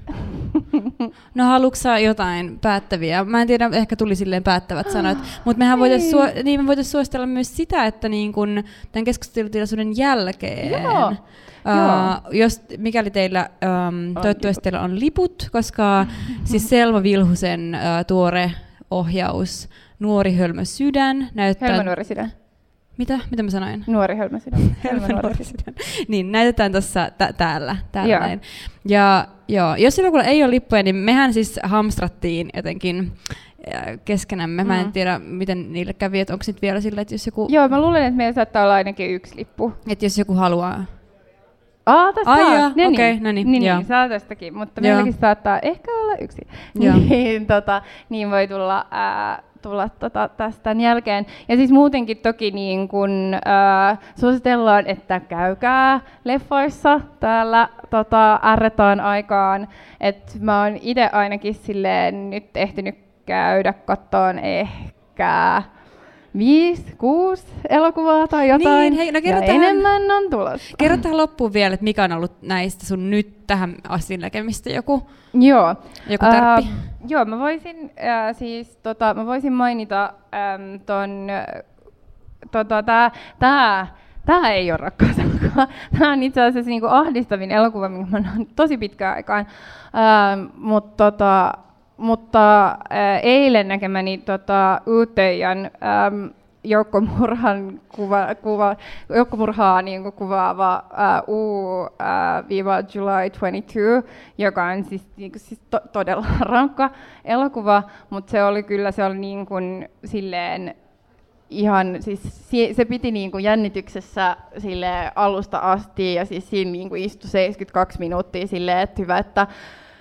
No haluatko jotain päättäviä? Mä en tiedä, ehkä tuli silleen päättävät sanat, mutta mehän voitaisiin suo- niin me voitais suositella myös sitä, että niin kun tämän keskustelutilaisuuden jälkeen, Joo. Uh, jos, mikäli teillä, um, toivottavasti teillä on liput, koska siis Selma Vilhusen uh, tuore ohjaus Nuori hölmö sydän näyttää... Hölmö nuori sydän. Mitä? Mitä mä sanoin? Nuori hölmö sydän. Hölmö nuori sydän. niin, näytetään tuossa tä- täällä. täällä joo. Näin. Ja joo, jos jollakulla ei ole lippuja, niin mehän siis hamstrattiin jotenkin keskenämme. Mm. Mä en mm. tiedä, miten niille kävi, että onko nyt vielä sillä, että jos joku... Joo, mä luulen, että meillä saattaa olla ainakin yksi lippu. Että jos joku haluaa... Aa, tästä Ai saa. No okay, niin, no niin, niin, niin, saa tästäkin, mutta meilläkin saattaa ehkä olla yksi. Niin, tota, niin voi tulla ää, tulla tota, tästä tämän jälkeen. Ja siis muutenkin toki niin kun, äh, suositellaan, että käykää leffoissa täällä tota, ärretaan aikaan. Et mä oon itse ainakin silleen nyt ehtinyt käydä kattoon ehkä viisi, kuusi elokuvaa tai jotain. Niin, hei, no ja enemmän on tulossa. Kerro tähän loppuun vielä, että mikä on ollut näistä sun nyt tähän asti näkemistä joku, joo. joku tärppi? Uh, joo, mä voisin, uh, siis, tota, mä voisin mainita um, ton, tota, tää, tää, Tämä ei ole rakkauselokuvaa. Tämä on itse asiassa niinku ahdistavin elokuva, minkä mä tosi pitkään aikaan. Uh, Mutta tota, mutta äh, eilen näkemäni tota, Uutejan ähm, joukkomurhan kuva, kuva, joukkomurhaa niin kuin kuvaava äh, U-July äh, 22, joka on siis, niin kuin, siis to, todella rankka elokuva, mutta se oli kyllä se oli niin kuin, silleen ihan, siis se piti niin kuin jännityksessä sille alusta asti ja siis siinä niin kuin istui 72 minuuttia silleen, että hyvä, että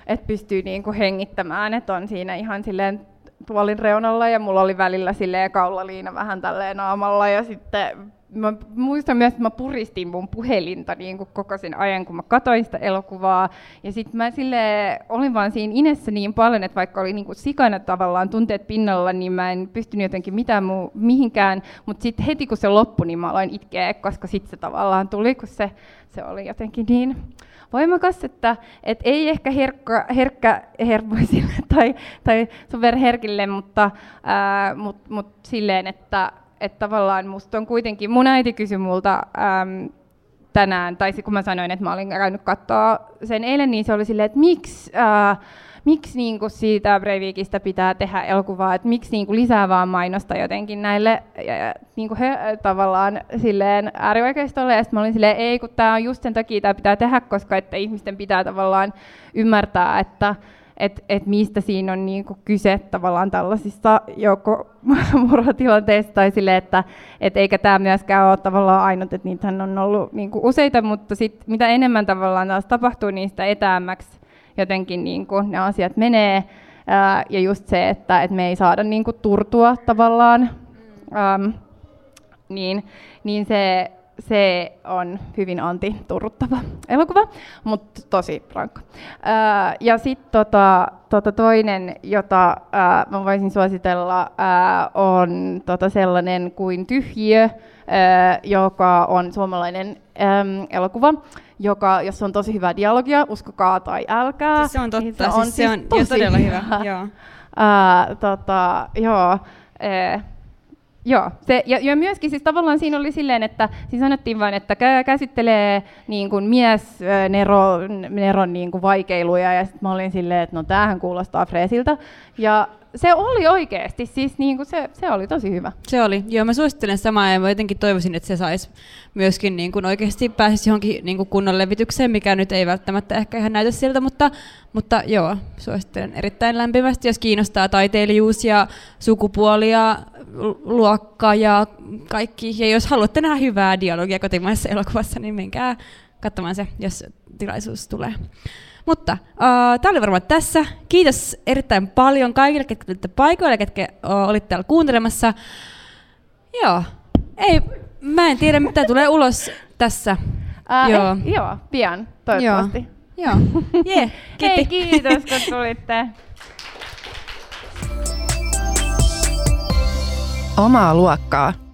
että pystyy niinku hengittämään, että on siinä ihan silleen tuolin reunalla ja mulla oli välillä silleen kaulaliina vähän tälleen naamalla ja sitten mä muistan myös, että mä puristin mun puhelinta niin kuin koko sen ajan, kun mä katsoin sitä elokuvaa. Ja sitten mä sille olin vaan siinä inessä niin paljon, että vaikka oli niin kuin sikana tavallaan tunteet pinnalla, niin mä en pystynyt jotenkin mitään muu, mihinkään. Mutta sitten heti kun se loppui, niin mä aloin itkeä, koska sitten se tavallaan tuli, kun se, se oli jotenkin niin voimakas, että et ei ehkä herkkä, herkkä hermoisille tai, tai superherkille, mutta ää, mut, mut silleen, että et tavallaan musta on kuitenkin, mun äiti kysyi multa äm, tänään, tai kun mä sanoin, että mä olin käynyt katsoa sen eilen, niin se oli silleen, että miksi ää, miksi niin kuin siitä Breivikistä pitää tehdä elokuvaa, että miksi niin kuin lisää vaan mainosta jotenkin näille ja, niin kuin he, tavallaan silleen äärioikeistolle, ja sitten olin silleen, ei kun tämä on just sen takia tämä pitää tehdä, koska että ihmisten pitää tavallaan ymmärtää, että että et mistä siinä on niinku kyse tavallaan tällaisissa joukkomurhatilanteissa, tai sille, että et eikä tämä myöskään ole tavallaan ainut, että niitähän on ollut niinku useita, mutta sit, mitä enemmän tavallaan taas tapahtuu, niin sitä etäämmäksi jotenkin niin kuin ne asiat menee. Ää, ja just se, että, että me ei saada niin kuin turtua tavallaan, äm, niin, niin se, se on hyvin antiturruttava elokuva, mutta tosi rankka. Ää, ja sitten tota, tota toinen, jota ää, mä voisin suositella, ää, on tota sellainen kuin Tyhjiö, ää, joka on suomalainen äm, elokuva joka, jos on tosi hyvää dialogia, uskokaa tai älkää. Siis se on totta, niin se on, siis se on tosi todella hyvä. hyvä. Joo. Uh, tota, joo. Eh, Joo, se, ja, ja myöskin siis tavallaan siinä oli silleen, että siis sanottiin vain, että käsittelee niin kuin mies Nero, Neron niin kuin vaikeiluja, ja sitten mä olin silleen, että no tämähän kuulostaa freesiltä. Ja se oli oikeasti, siis niin kuin se, se oli tosi hyvä. Se oli, joo mä suosittelen samaa ja mä jotenkin toivoisin, että se saisi myöskin niin kuin oikeasti pääsisi johonkin niin kuin kunnon levitykseen, mikä nyt ei välttämättä ehkä ihan näytä siltä, mutta, mutta joo, suosittelen erittäin lämpimästi, jos kiinnostaa taiteilijuus ja sukupuoli ja luokka ja kaikki. Ja jos haluatte nähdä hyvää dialogia kotimaisessa elokuvassa, niin menkää katsomaan se, jos tilaisuus tulee. Mutta uh, tämä oli varmaan tässä. Kiitos erittäin paljon kaikille, ketkä tulitte paikoille, ketkä uh, olitte täällä kuuntelemassa. Joo, ei, mä en tiedä mitä tulee ulos tässä. Uh, joo. Eh, joo, pian, toivottavasti. Joo, joo. Yeah, Hei, kiitos kun tulitte. Omaa luokkaa.